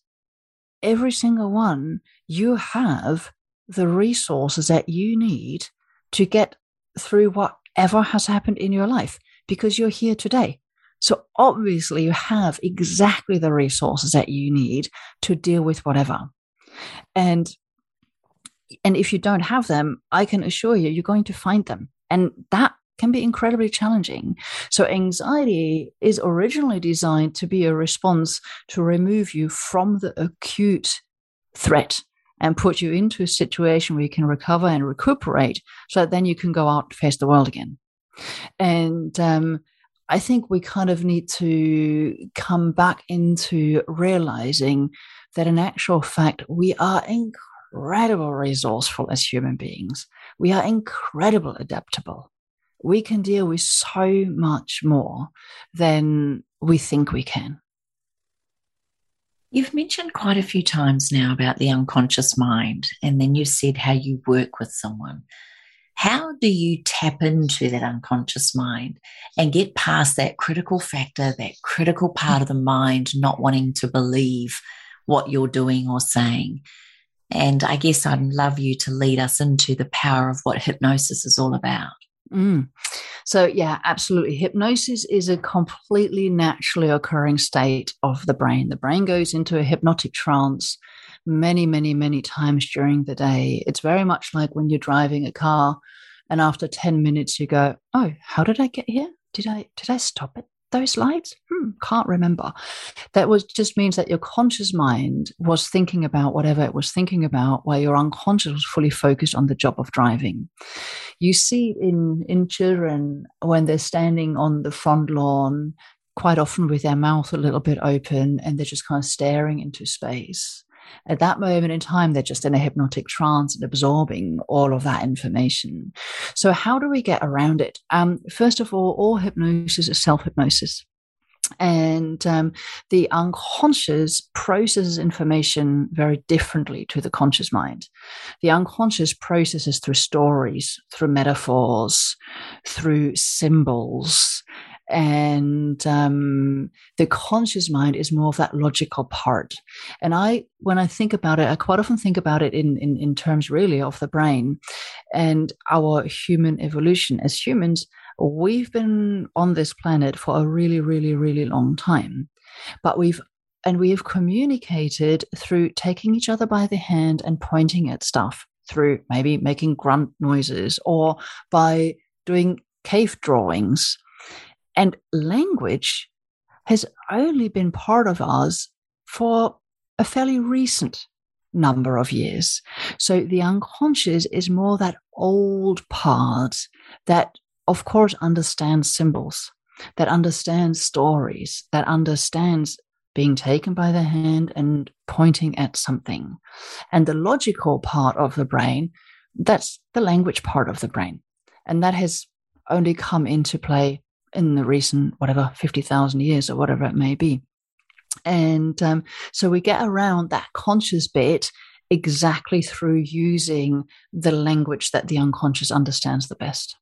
every single one you have the resources that you need to get through whatever has happened in your life because you're here today. So obviously you have exactly the resources that you need to deal with whatever. And and if you don't have them, I can assure you you're going to find them. And that can be incredibly challenging. So anxiety is originally designed to be a response to remove you from the acute threat and put you into a situation where you can recover and recuperate so that then you can go out and face the world again. And um, I think we kind of need to come back into realizing that in actual fact, we are incredible resourceful as human beings. We are incredible adaptable. We can deal with so much more than we think we can. You've mentioned quite a few times now about the unconscious mind, and then you said how you work with someone. How do you tap into that unconscious mind and get past that critical factor, that critical part of the mind not wanting to believe what you're doing or saying? And I guess I'd love you to lead us into the power of what hypnosis is all about. Mm. So, yeah, absolutely. Hypnosis is a completely naturally occurring state of the brain. The brain goes into a hypnotic trance many, many, many times during the day. It's very much like when you're driving a car and after 10 minutes you go, Oh, how did I get here? Did I did I stop it? those lights? Hmm, can't remember. That was just means that your conscious mind was thinking about whatever it was thinking about, while your unconscious was fully focused on the job of driving. You see in in children when they're standing on the front lawn, quite often with their mouth a little bit open, and they're just kind of staring into space. At that moment in time, they're just in a hypnotic trance and absorbing all of that information. So, how do we get around it? Um, first of all, all hypnosis is self hypnosis. And um, the unconscious processes information very differently to the conscious mind. The unconscious processes through stories, through metaphors, through symbols. And um, the conscious mind is more of that logical part. And I, when I think about it, I quite often think about it in, in, in terms really of the brain and our human evolution. As humans, we've been on this planet for a really, really, really long time. But we've and we have communicated through taking each other by the hand and pointing at stuff through maybe making grunt noises or by doing cave drawings. And language has only been part of us for a fairly recent number of years. So the unconscious is more that old part that of course, understands symbols, that understands stories, that understands being taken by the hand and pointing at something. And the logical part of the brain, that's the language part of the brain. And that has only come into play in the recent, whatever, 50,000 years or whatever it may be. And um, so we get around that conscious bit exactly through using the language that the unconscious understands the best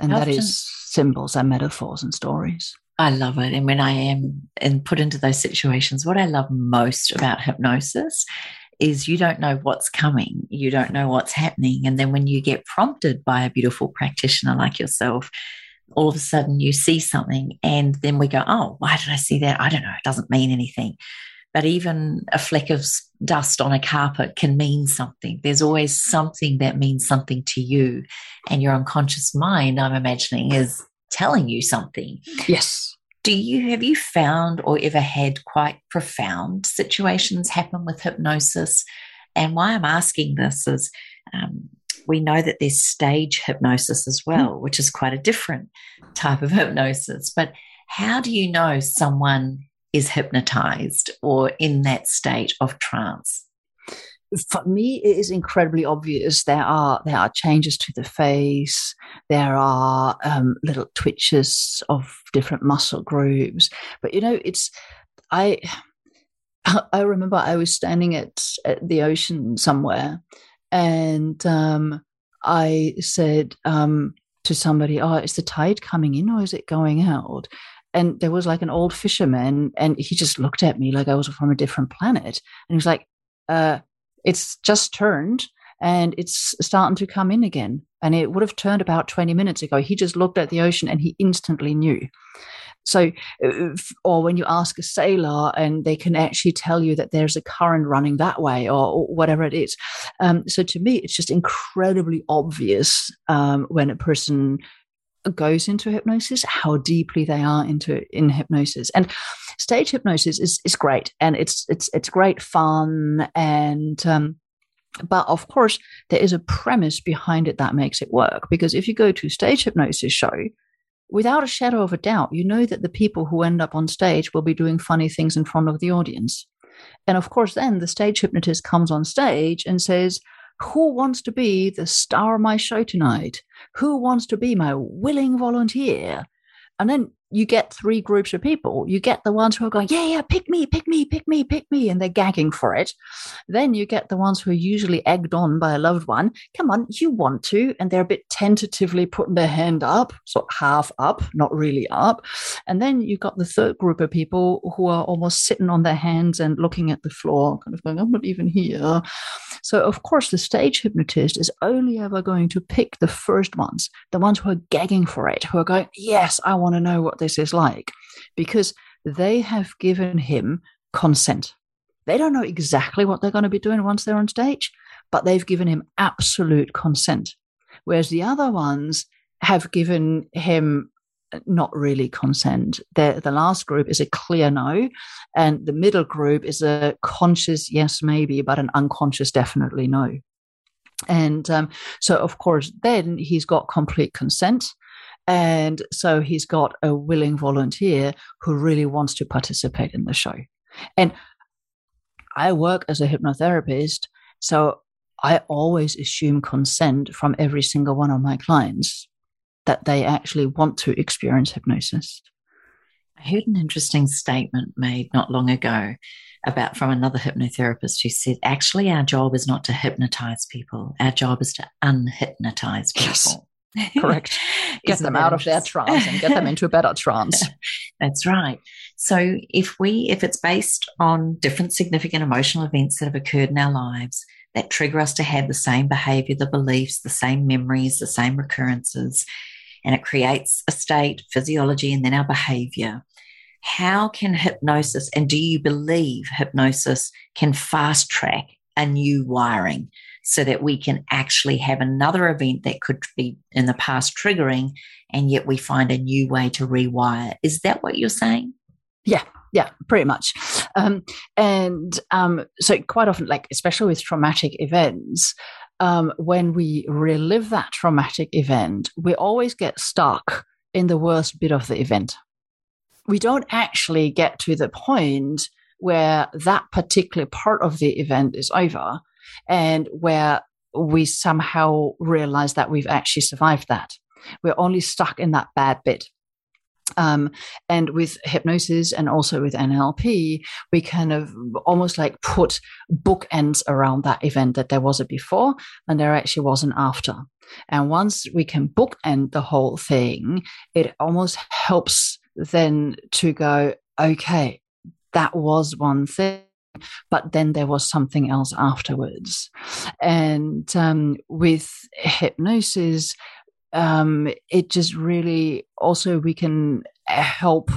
and that is symbols and metaphors and stories. I love it. And when I am and put into those situations, what I love most about hypnosis is you don't know what's coming, you don't know what's happening. And then when you get prompted by a beautiful practitioner like yourself, all of a sudden you see something, and then we go, Oh, why did I see that? I don't know. It doesn't mean anything but even a fleck of dust on a carpet can mean something. There's always something that means something to you. And your unconscious mind, I'm imagining, is telling you something. Yes. Do you have you found or ever had quite profound situations happen with hypnosis? And why I'm asking this is um, we know that there's stage hypnosis as well, which is quite a different type of hypnosis. But how do you know someone is hypnotized or in that state of trance? For me, it is incredibly obvious. There are there are changes to the face. There are um, little twitches of different muscle groups. But you know, it's I I remember I was standing at, at the ocean somewhere, and um, I said um, to somebody, "Oh, is the tide coming in or is it going out?" and there was like an old fisherman and he just looked at me like I was from a different planet. And he was like, uh, it's just turned and it's starting to come in again. And it would have turned about 20 minutes ago. He just looked at the ocean and he instantly knew. So, uh, or when you ask a sailor and they can actually tell you that there's a current running that way or, or whatever it is. Um, so to me, it's just incredibly obvious um, when a person goes into hypnosis, how deeply they are into in hypnosis. And stage hypnosis is is great, and it's it's it's great fun, and um, but of course there is a premise behind it that makes it work. Because if you go to stage hypnosis show, without a shadow of a doubt, you know that the people who end up on stage will be doing funny things in front of the audience. And of course, then the stage hypnotist comes on stage and says, Who wants to be the star of my show tonight? Who wants to be my willing volunteer? And then you get three groups of people. You get the ones who are going, yeah, yeah, pick me, pick me, pick me, pick me, and they're gagging for it. Then you get the ones who are usually egged on by a loved one. Come on, you want to, and they're a bit tentatively putting their hand up, so half up, not really up. And then you've got the third group of people who are almost sitting on their hands and looking at the floor, kind of going, I'm not even here. So of course, the stage hypnotist is only ever going to pick the first ones, the ones who are gagging for it, who are going, yes, I want to know what this is like because they have given him consent. They don't know exactly what they're going to be doing once they're on stage, but they've given him absolute consent. Whereas the other ones have given him not really consent. The, the last group is a clear no, and the middle group is a conscious yes, maybe, but an unconscious definitely no. And um, so, of course, then he's got complete consent. And so he's got a willing volunteer who really wants to participate in the show. And I work as a hypnotherapist, so I always assume consent from every single one of my clients that they actually want to experience hypnosis. I heard an interesting statement made not long ago about from another hypnotherapist who said, actually, our job is not to hypnotize people. Our job is to unhypnotize people. Yes. Correct. get them out of their trance and get them into a better trance. That's right. So if we if it's based on different significant emotional events that have occurred in our lives that trigger us to have the same behavior, the beliefs, the same memories, the same recurrences, and it creates a state, physiology, and then our behavior. How can hypnosis, and do you believe hypnosis can fast track a new wiring so that we can actually have another event that could be in the past triggering, and yet we find a new way to rewire? Is that what you're saying? Yeah, yeah, pretty much. Um, and um, so, quite often, like especially with traumatic events, um, when we relive that traumatic event, we always get stuck in the worst bit of the event. We don't actually get to the point where that particular part of the event is over and where we somehow realize that we've actually survived that. We're only stuck in that bad bit. Um, and with hypnosis and also with NLP, we kind of almost like put bookends around that event that there was a before and there actually was an after. And once we can bookend the whole thing, it almost helps then to go, okay, that was one thing but then there was something else afterwards. And um, with hypnosis, um, it just really also we can help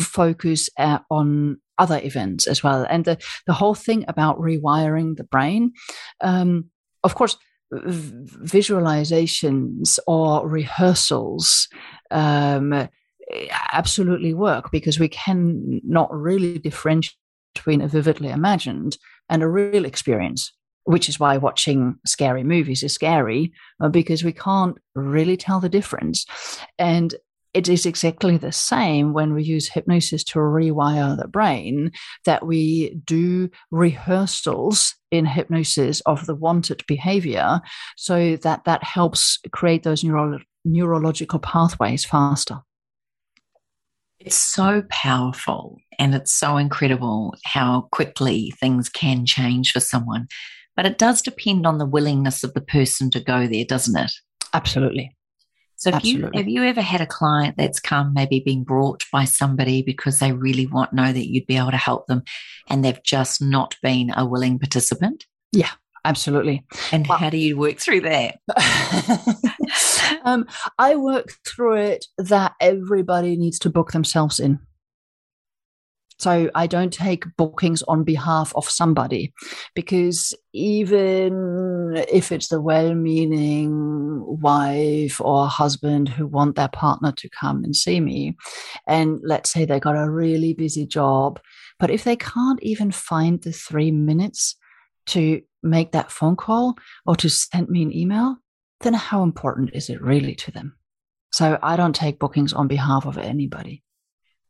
focus uh, on other events as well. And the, the whole thing about rewiring the brain, um, of course, visualizations or rehearsals um, absolutely work because we can not really differentiate between a vividly imagined and a real experience which is why watching scary movies is scary uh, because we can't really tell the difference. And it is exactly the same when we use hypnosis to rewire the brain that we do rehearsals in hypnosis of the wanted behavior so that that helps create those neuro- neurological pathways faster. It's so powerful and it's so incredible how quickly things can change for someone. But it does depend on the willingness of the person to go there, doesn't it? Absolutely. So have you have you ever had a client that's come maybe being brought by somebody because they really want know that you'd be able to help them and they've just not been a willing participant? Yeah, absolutely. And well, how do you work through that? um, I work through it that everybody needs to book themselves in. So I don't take bookings on behalf of somebody because even if it's the well meaning wife or husband who want their partner to come and see me, and let's say they got a really busy job, but if they can't even find the three minutes to make that phone call or to send me an email, then how important is it really to them? So I don't take bookings on behalf of anybody.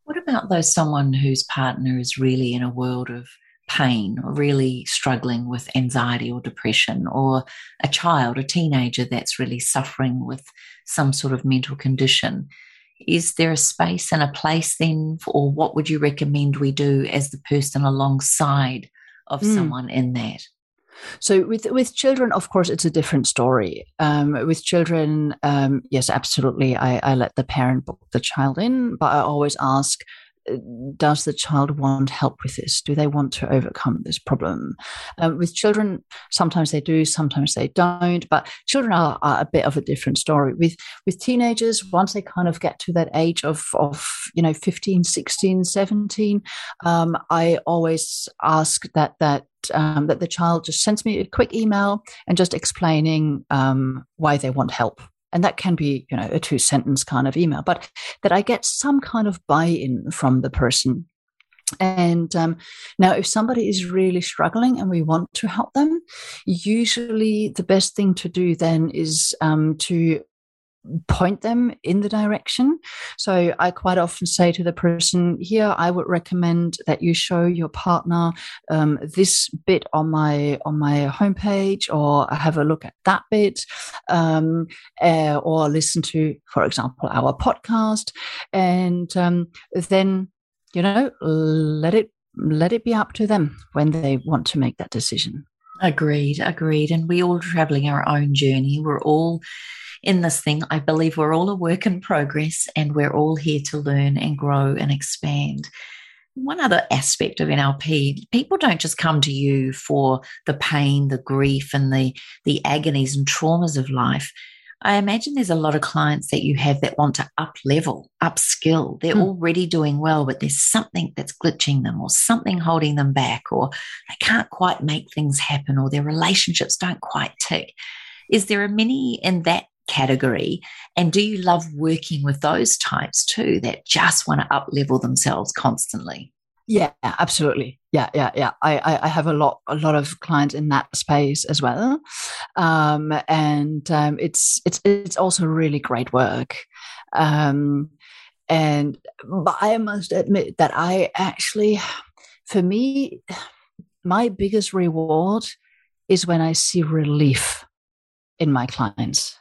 What about though someone whose partner is really in a world of pain or really struggling with anxiety or depression, or a child, a teenager that's really suffering with some sort of mental condition? Is there a space and a place then, for, or what would you recommend we do as the person alongside of mm. someone in that? So with with children, of course, it's a different story. Um, with children, um, yes, absolutely, I, I let the parent book the child in, but I always ask, does the child want help with this? Do they want to overcome this problem? Um, with children, sometimes they do, sometimes they don't, but children are, are, a bit of a different story. With with teenagers, once they kind of get to that age of, of you know, 15, 16, 17, um, I always ask that that um, that the child just sends me a quick email and just explaining um, why they want help and that can be you know a two sentence kind of email but that i get some kind of buy-in from the person. And um, now if somebody is really struggling and we want to help them usually the best thing to do then is um, to point them in the direction. So I quite often say to the person here, I would recommend that you show your partner um, this bit on my on my homepage, or have a look at that bit, um, uh, or listen to, for example, our podcast, and um, then you know let it let it be up to them when they want to make that decision. Agreed, agreed. And we all traveling our own journey. We're all in this thing. I believe we're all a work in progress and we're all here to learn and grow and expand. One other aspect of NLP, people don't just come to you for the pain, the grief, and the, the agonies and traumas of life. I imagine there's a lot of clients that you have that want to up level, upskill. They're hmm. already doing well, but there's something that's glitching them or something holding them back, or they can't quite make things happen, or their relationships don't quite tick. Is there a mini in that category? And do you love working with those types too that just want to up level themselves constantly? Yeah, absolutely. Yeah, yeah, yeah. I, I have a lot, a lot of clients in that space as well, um, and um, it's it's it's also really great work. Um, and but I must admit that I actually, for me, my biggest reward is when I see relief in my clients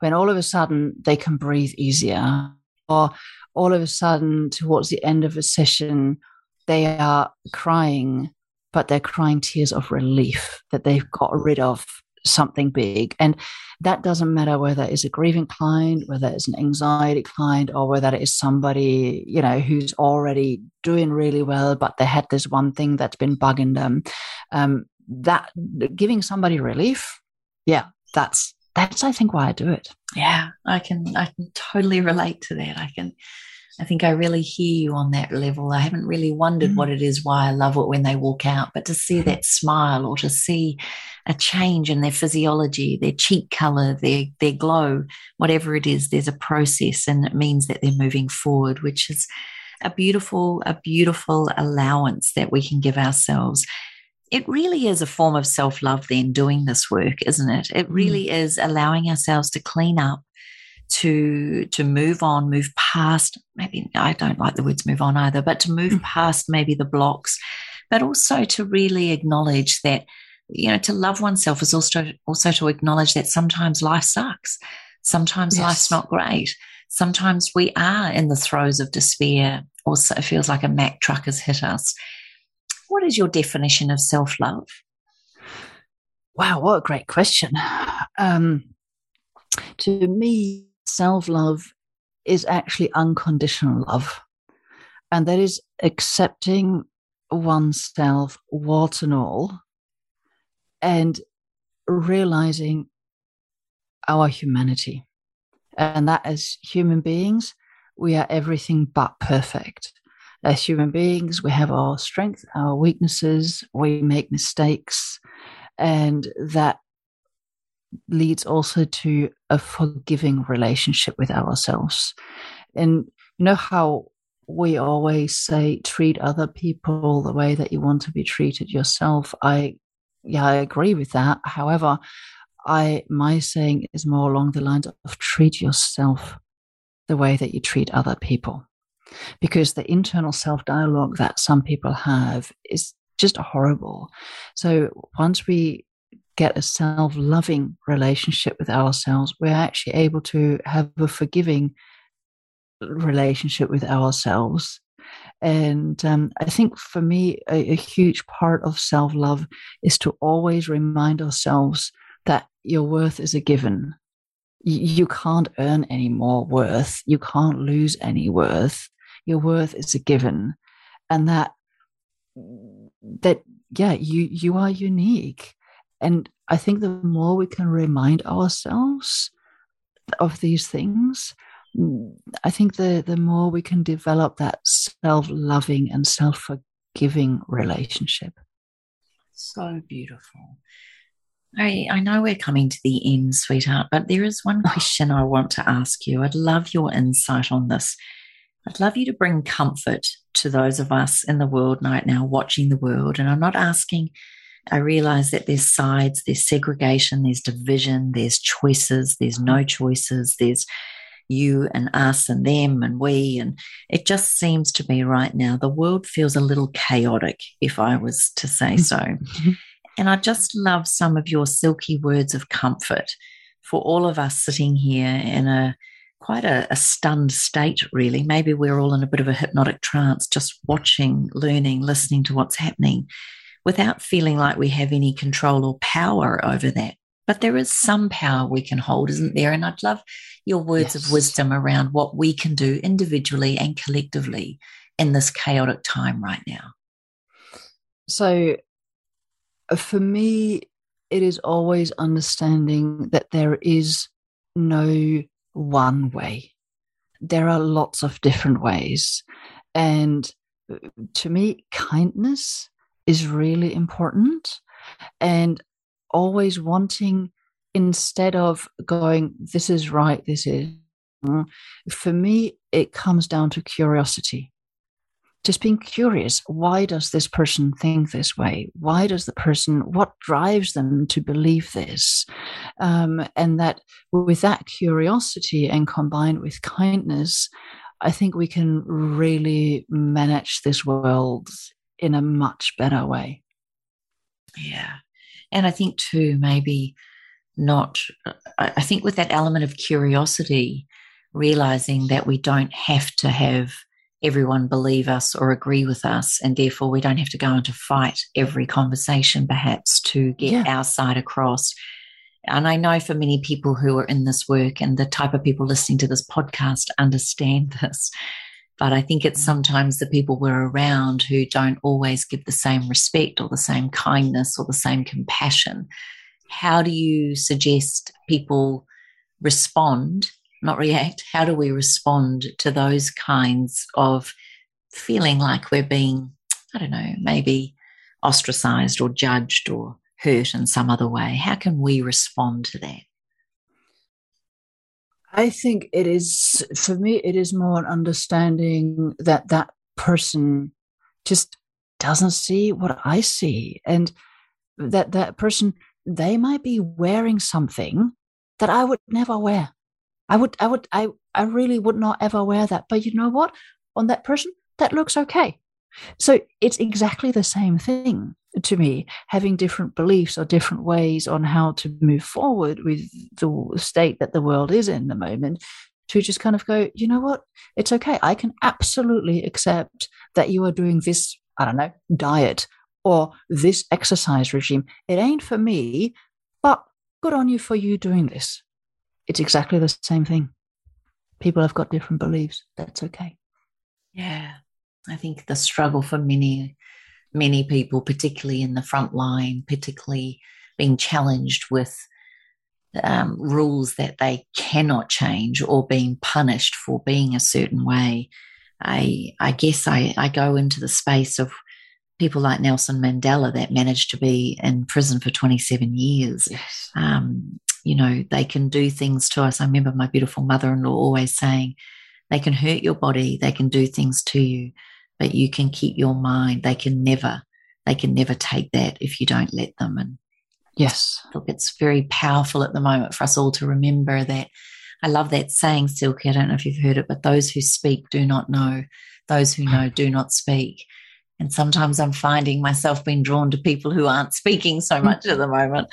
when all of a sudden they can breathe easier, or all of a sudden towards the end of a session, they are crying, but they're crying tears of relief that they've got rid of something big. And that doesn't matter whether it's a grieving client, whether it's an anxiety client, or whether it is somebody, you know, who's already doing really well, but they had this one thing that's been bugging them. Um, that giving somebody relief, yeah, that's that's I think why I do it. Yeah, I can I can totally relate to that. I can I think I really hear you on that level. I haven't really wondered mm. what it is why I love it when they walk out, but to see that smile or to see a change in their physiology, their cheek color, their their glow, whatever it is, there's a process and it means that they're moving forward, which is a beautiful, a beautiful allowance that we can give ourselves it really is a form of self love, then doing this work, isn't it? It mm. really mm. is allowing ourselves to clean up, to to move on, move past. Maybe I don't like the words move on either, but to move mm. past maybe the blocks, but also to really acknowledge that you know to love oneself is also also to acknowledge that sometimes life sucks, sometimes yes. life's not great, sometimes we are in the throes of despair, or so it feels like a Mack truck has hit us what is your definition of self love? Wow, what a great question. Um, to me, self love is actually unconditional love. And that is accepting oneself, warts and all, and realizing our humanity. And that as human beings, we are everything but perfect as human beings, we have our strengths, our weaknesses, we make mistakes, and that leads also to a forgiving relationship with ourselves. And you know how we always say treat other people the way that you want to be treated yourself. I yeah, I agree with that. However, I my saying is more along the lines of treat yourself the way that you treat other people because the internal self dialogue that some people have is just horrible. So once we get a self loving relationship with ourselves, we're actually able to have a forgiving relationship with ourselves. And um, I think for me, a, a huge part of self love is to always remind ourselves that your worth is a given. you can't earn any more worth. You can't lose any worth your worth is a given and that that yeah you you are unique and i think the more we can remind ourselves of these things i think the the more we can develop that self-loving and self-forgiving relationship so beautiful I, I know we're coming to the end, sweetheart, but there is one question I want to ask you. I'd love your insight on this. I'd love you to bring comfort to those of us in the world right now watching the world. And I'm not asking I realize that there's sides, there's segregation, there's division, there's choices, there's no choices, there's you and us and them and we. And it just seems to me right now, the world feels a little chaotic, if I was to say so. Mm-hmm. and I just love some of your silky words of comfort for all of us sitting here in a quite a, a, stunned state, really. Maybe we're all in a bit of a hypnotic trance, just watching, learning, listening to what's happening without feeling like we have any control or power over that. But there is some power we can hold, isn't there? And I'd love your words yes. of wisdom around what we can do individually and collectively in this chaotic time right now. So, uh, for me, it is always understanding that there is no one way. There are lots of different ways. And uh, to me, kindness is really important. And always wanting, instead of going, this is right, this is, for me, it comes down to curiosity just being curious why does this person think this way why does the person what drives them to believe this um, and that with that curiosity and combined with kindness i think we can really manage this world in a much better way yeah and i think too maybe not i think with that element of curiosity realizing that we don't have to have everyone believe us or agree with us. And therefore, we don't have to go into fight every conversation, perhaps, to get yeah. our side across. And I know for many people who are in this work and the type of people listening to this podcast understand this. But I think it's sometimes the people we're around who don't always give the same respect or the same kindness or the same compassion. How do you suggest people respond not react. How do we respond to those kinds of feeling like we're being, I don't know, maybe ostracized or judged or hurt in some other way? How can we respond to that? I think it is, for me, it is more an understanding that that person just doesn't see what I see. And that that person, they might be wearing something that I would never wear. I would, I would, I, I really would not ever wear that. But you know what? On that person, that looks okay. So it's exactly the same thing to me, having different beliefs or different ways on how to move forward with the state that the world is in the moment. To just kind of go, you know what? It's okay. I can absolutely accept that you are doing this, I don't know, diet or this exercise regime. It ain't for me, but good on you for you doing this it's exactly the same thing. People have got different beliefs. That's okay. Yeah. I think the struggle for many, many people, particularly in the front line, particularly being challenged with um, rules that they cannot change or being punished for being a certain way. I, I guess I, I go into the space of people like Nelson Mandela that managed to be in prison for 27 years. Yes. Um, you know, they can do things to us. I remember my beautiful mother in law always saying, they can hurt your body, they can do things to you, but you can keep your mind. They can never, they can never take that if you don't let them. And yes, look, it's very powerful at the moment for us all to remember that. I love that saying, Silky. I don't know if you've heard it, but those who speak do not know. Those who know do not speak. And sometimes I'm finding myself being drawn to people who aren't speaking so much at the moment.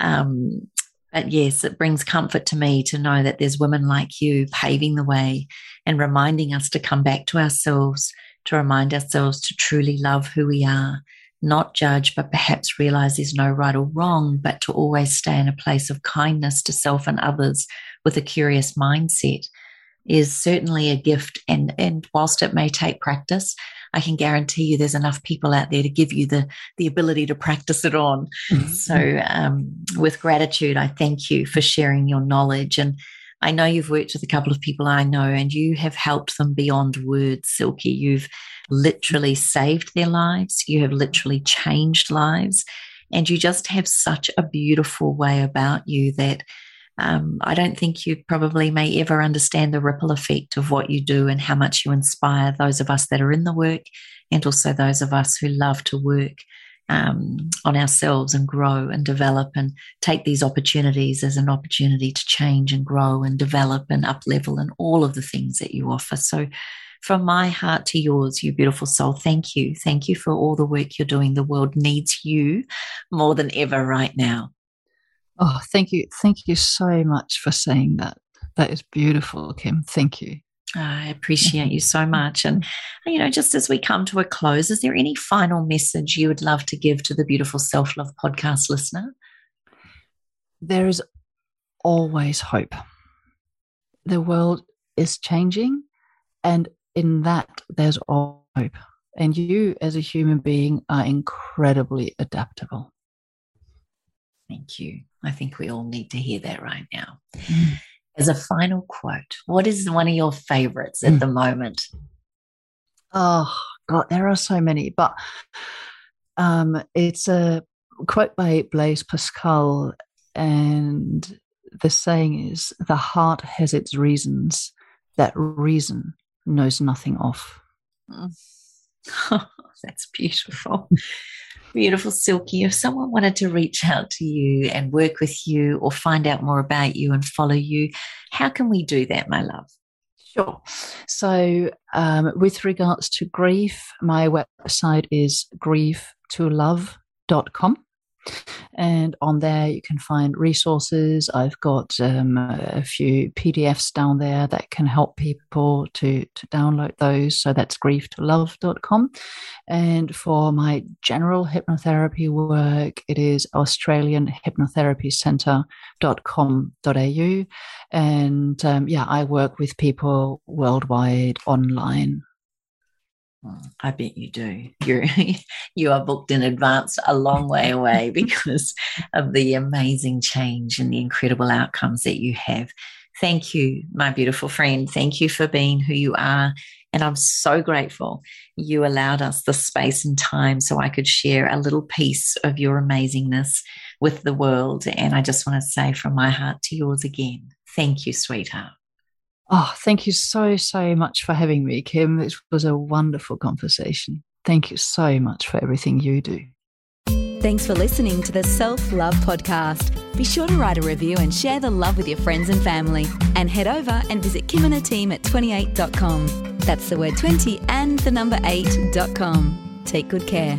Um, but yes, it brings comfort to me to know that there's women like you paving the way and reminding us to come back to ourselves, to remind ourselves to truly love who we are, not judge, but perhaps realize there's no right or wrong, but to always stay in a place of kindness to self and others with a curious mindset is certainly a gift. And, and whilst it may take practice, I can guarantee you there's enough people out there to give you the, the ability to practice it on. Mm-hmm. So, um, with gratitude, I thank you for sharing your knowledge. And I know you've worked with a couple of people I know, and you have helped them beyond words, Silky. You've literally saved their lives, you have literally changed lives. And you just have such a beautiful way about you that um, I don't think you probably may ever understand the ripple effect of what you do and how much you inspire those of us that are in the work and also those of us who love to work um, on ourselves and grow and develop and take these opportunities as an opportunity to change and grow and develop and up level and all of the things that you offer. So, from my heart to yours, you beautiful soul, thank you. Thank you for all the work you're doing. The world needs you more than ever right now. Oh, thank you. Thank you so much for saying that. That is beautiful, Kim. Thank you. I appreciate you so much. And, you know, just as we come to a close, is there any final message you would love to give to the beautiful Self Love podcast listener? There is always hope. The world is changing, and in that, there's all hope. And you, as a human being, are incredibly adaptable. Thank you. I think we all need to hear that right now. Mm. As a final quote, what is one of your favorites at mm. the moment? Oh, God, there are so many, but um, it's a quote by Blaise Pascal, and the saying is the heart has its reasons that reason knows nothing of. Mm. that's beautiful. Beautiful Silky. If someone wanted to reach out to you and work with you or find out more about you and follow you, how can we do that, my love? Sure. So, um, with regards to grief, my website is grieftolove.com. And on there, you can find resources. I've got um, a few PDFs down there that can help people to, to download those. So that's grieftolove.com. And for my general hypnotherapy work, it is australianhypnotherapycentre.com.au. And um, yeah, I work with people worldwide online. I bet you do. You're you are booked in advance a long way away because of the amazing change and the incredible outcomes that you have. Thank you, my beautiful friend. Thank you for being who you are. And I'm so grateful you allowed us the space and time so I could share a little piece of your amazingness with the world. And I just want to say from my heart to yours again, thank you, sweetheart. Oh, thank you so, so much for having me, Kim. It was a wonderful conversation. Thank you so much for everything you do. Thanks for listening to the Self Love Podcast. Be sure to write a review and share the love with your friends and family. And head over and visit Kim and her team at 28.com. That's the word 20 and the number 8.com. Take good care.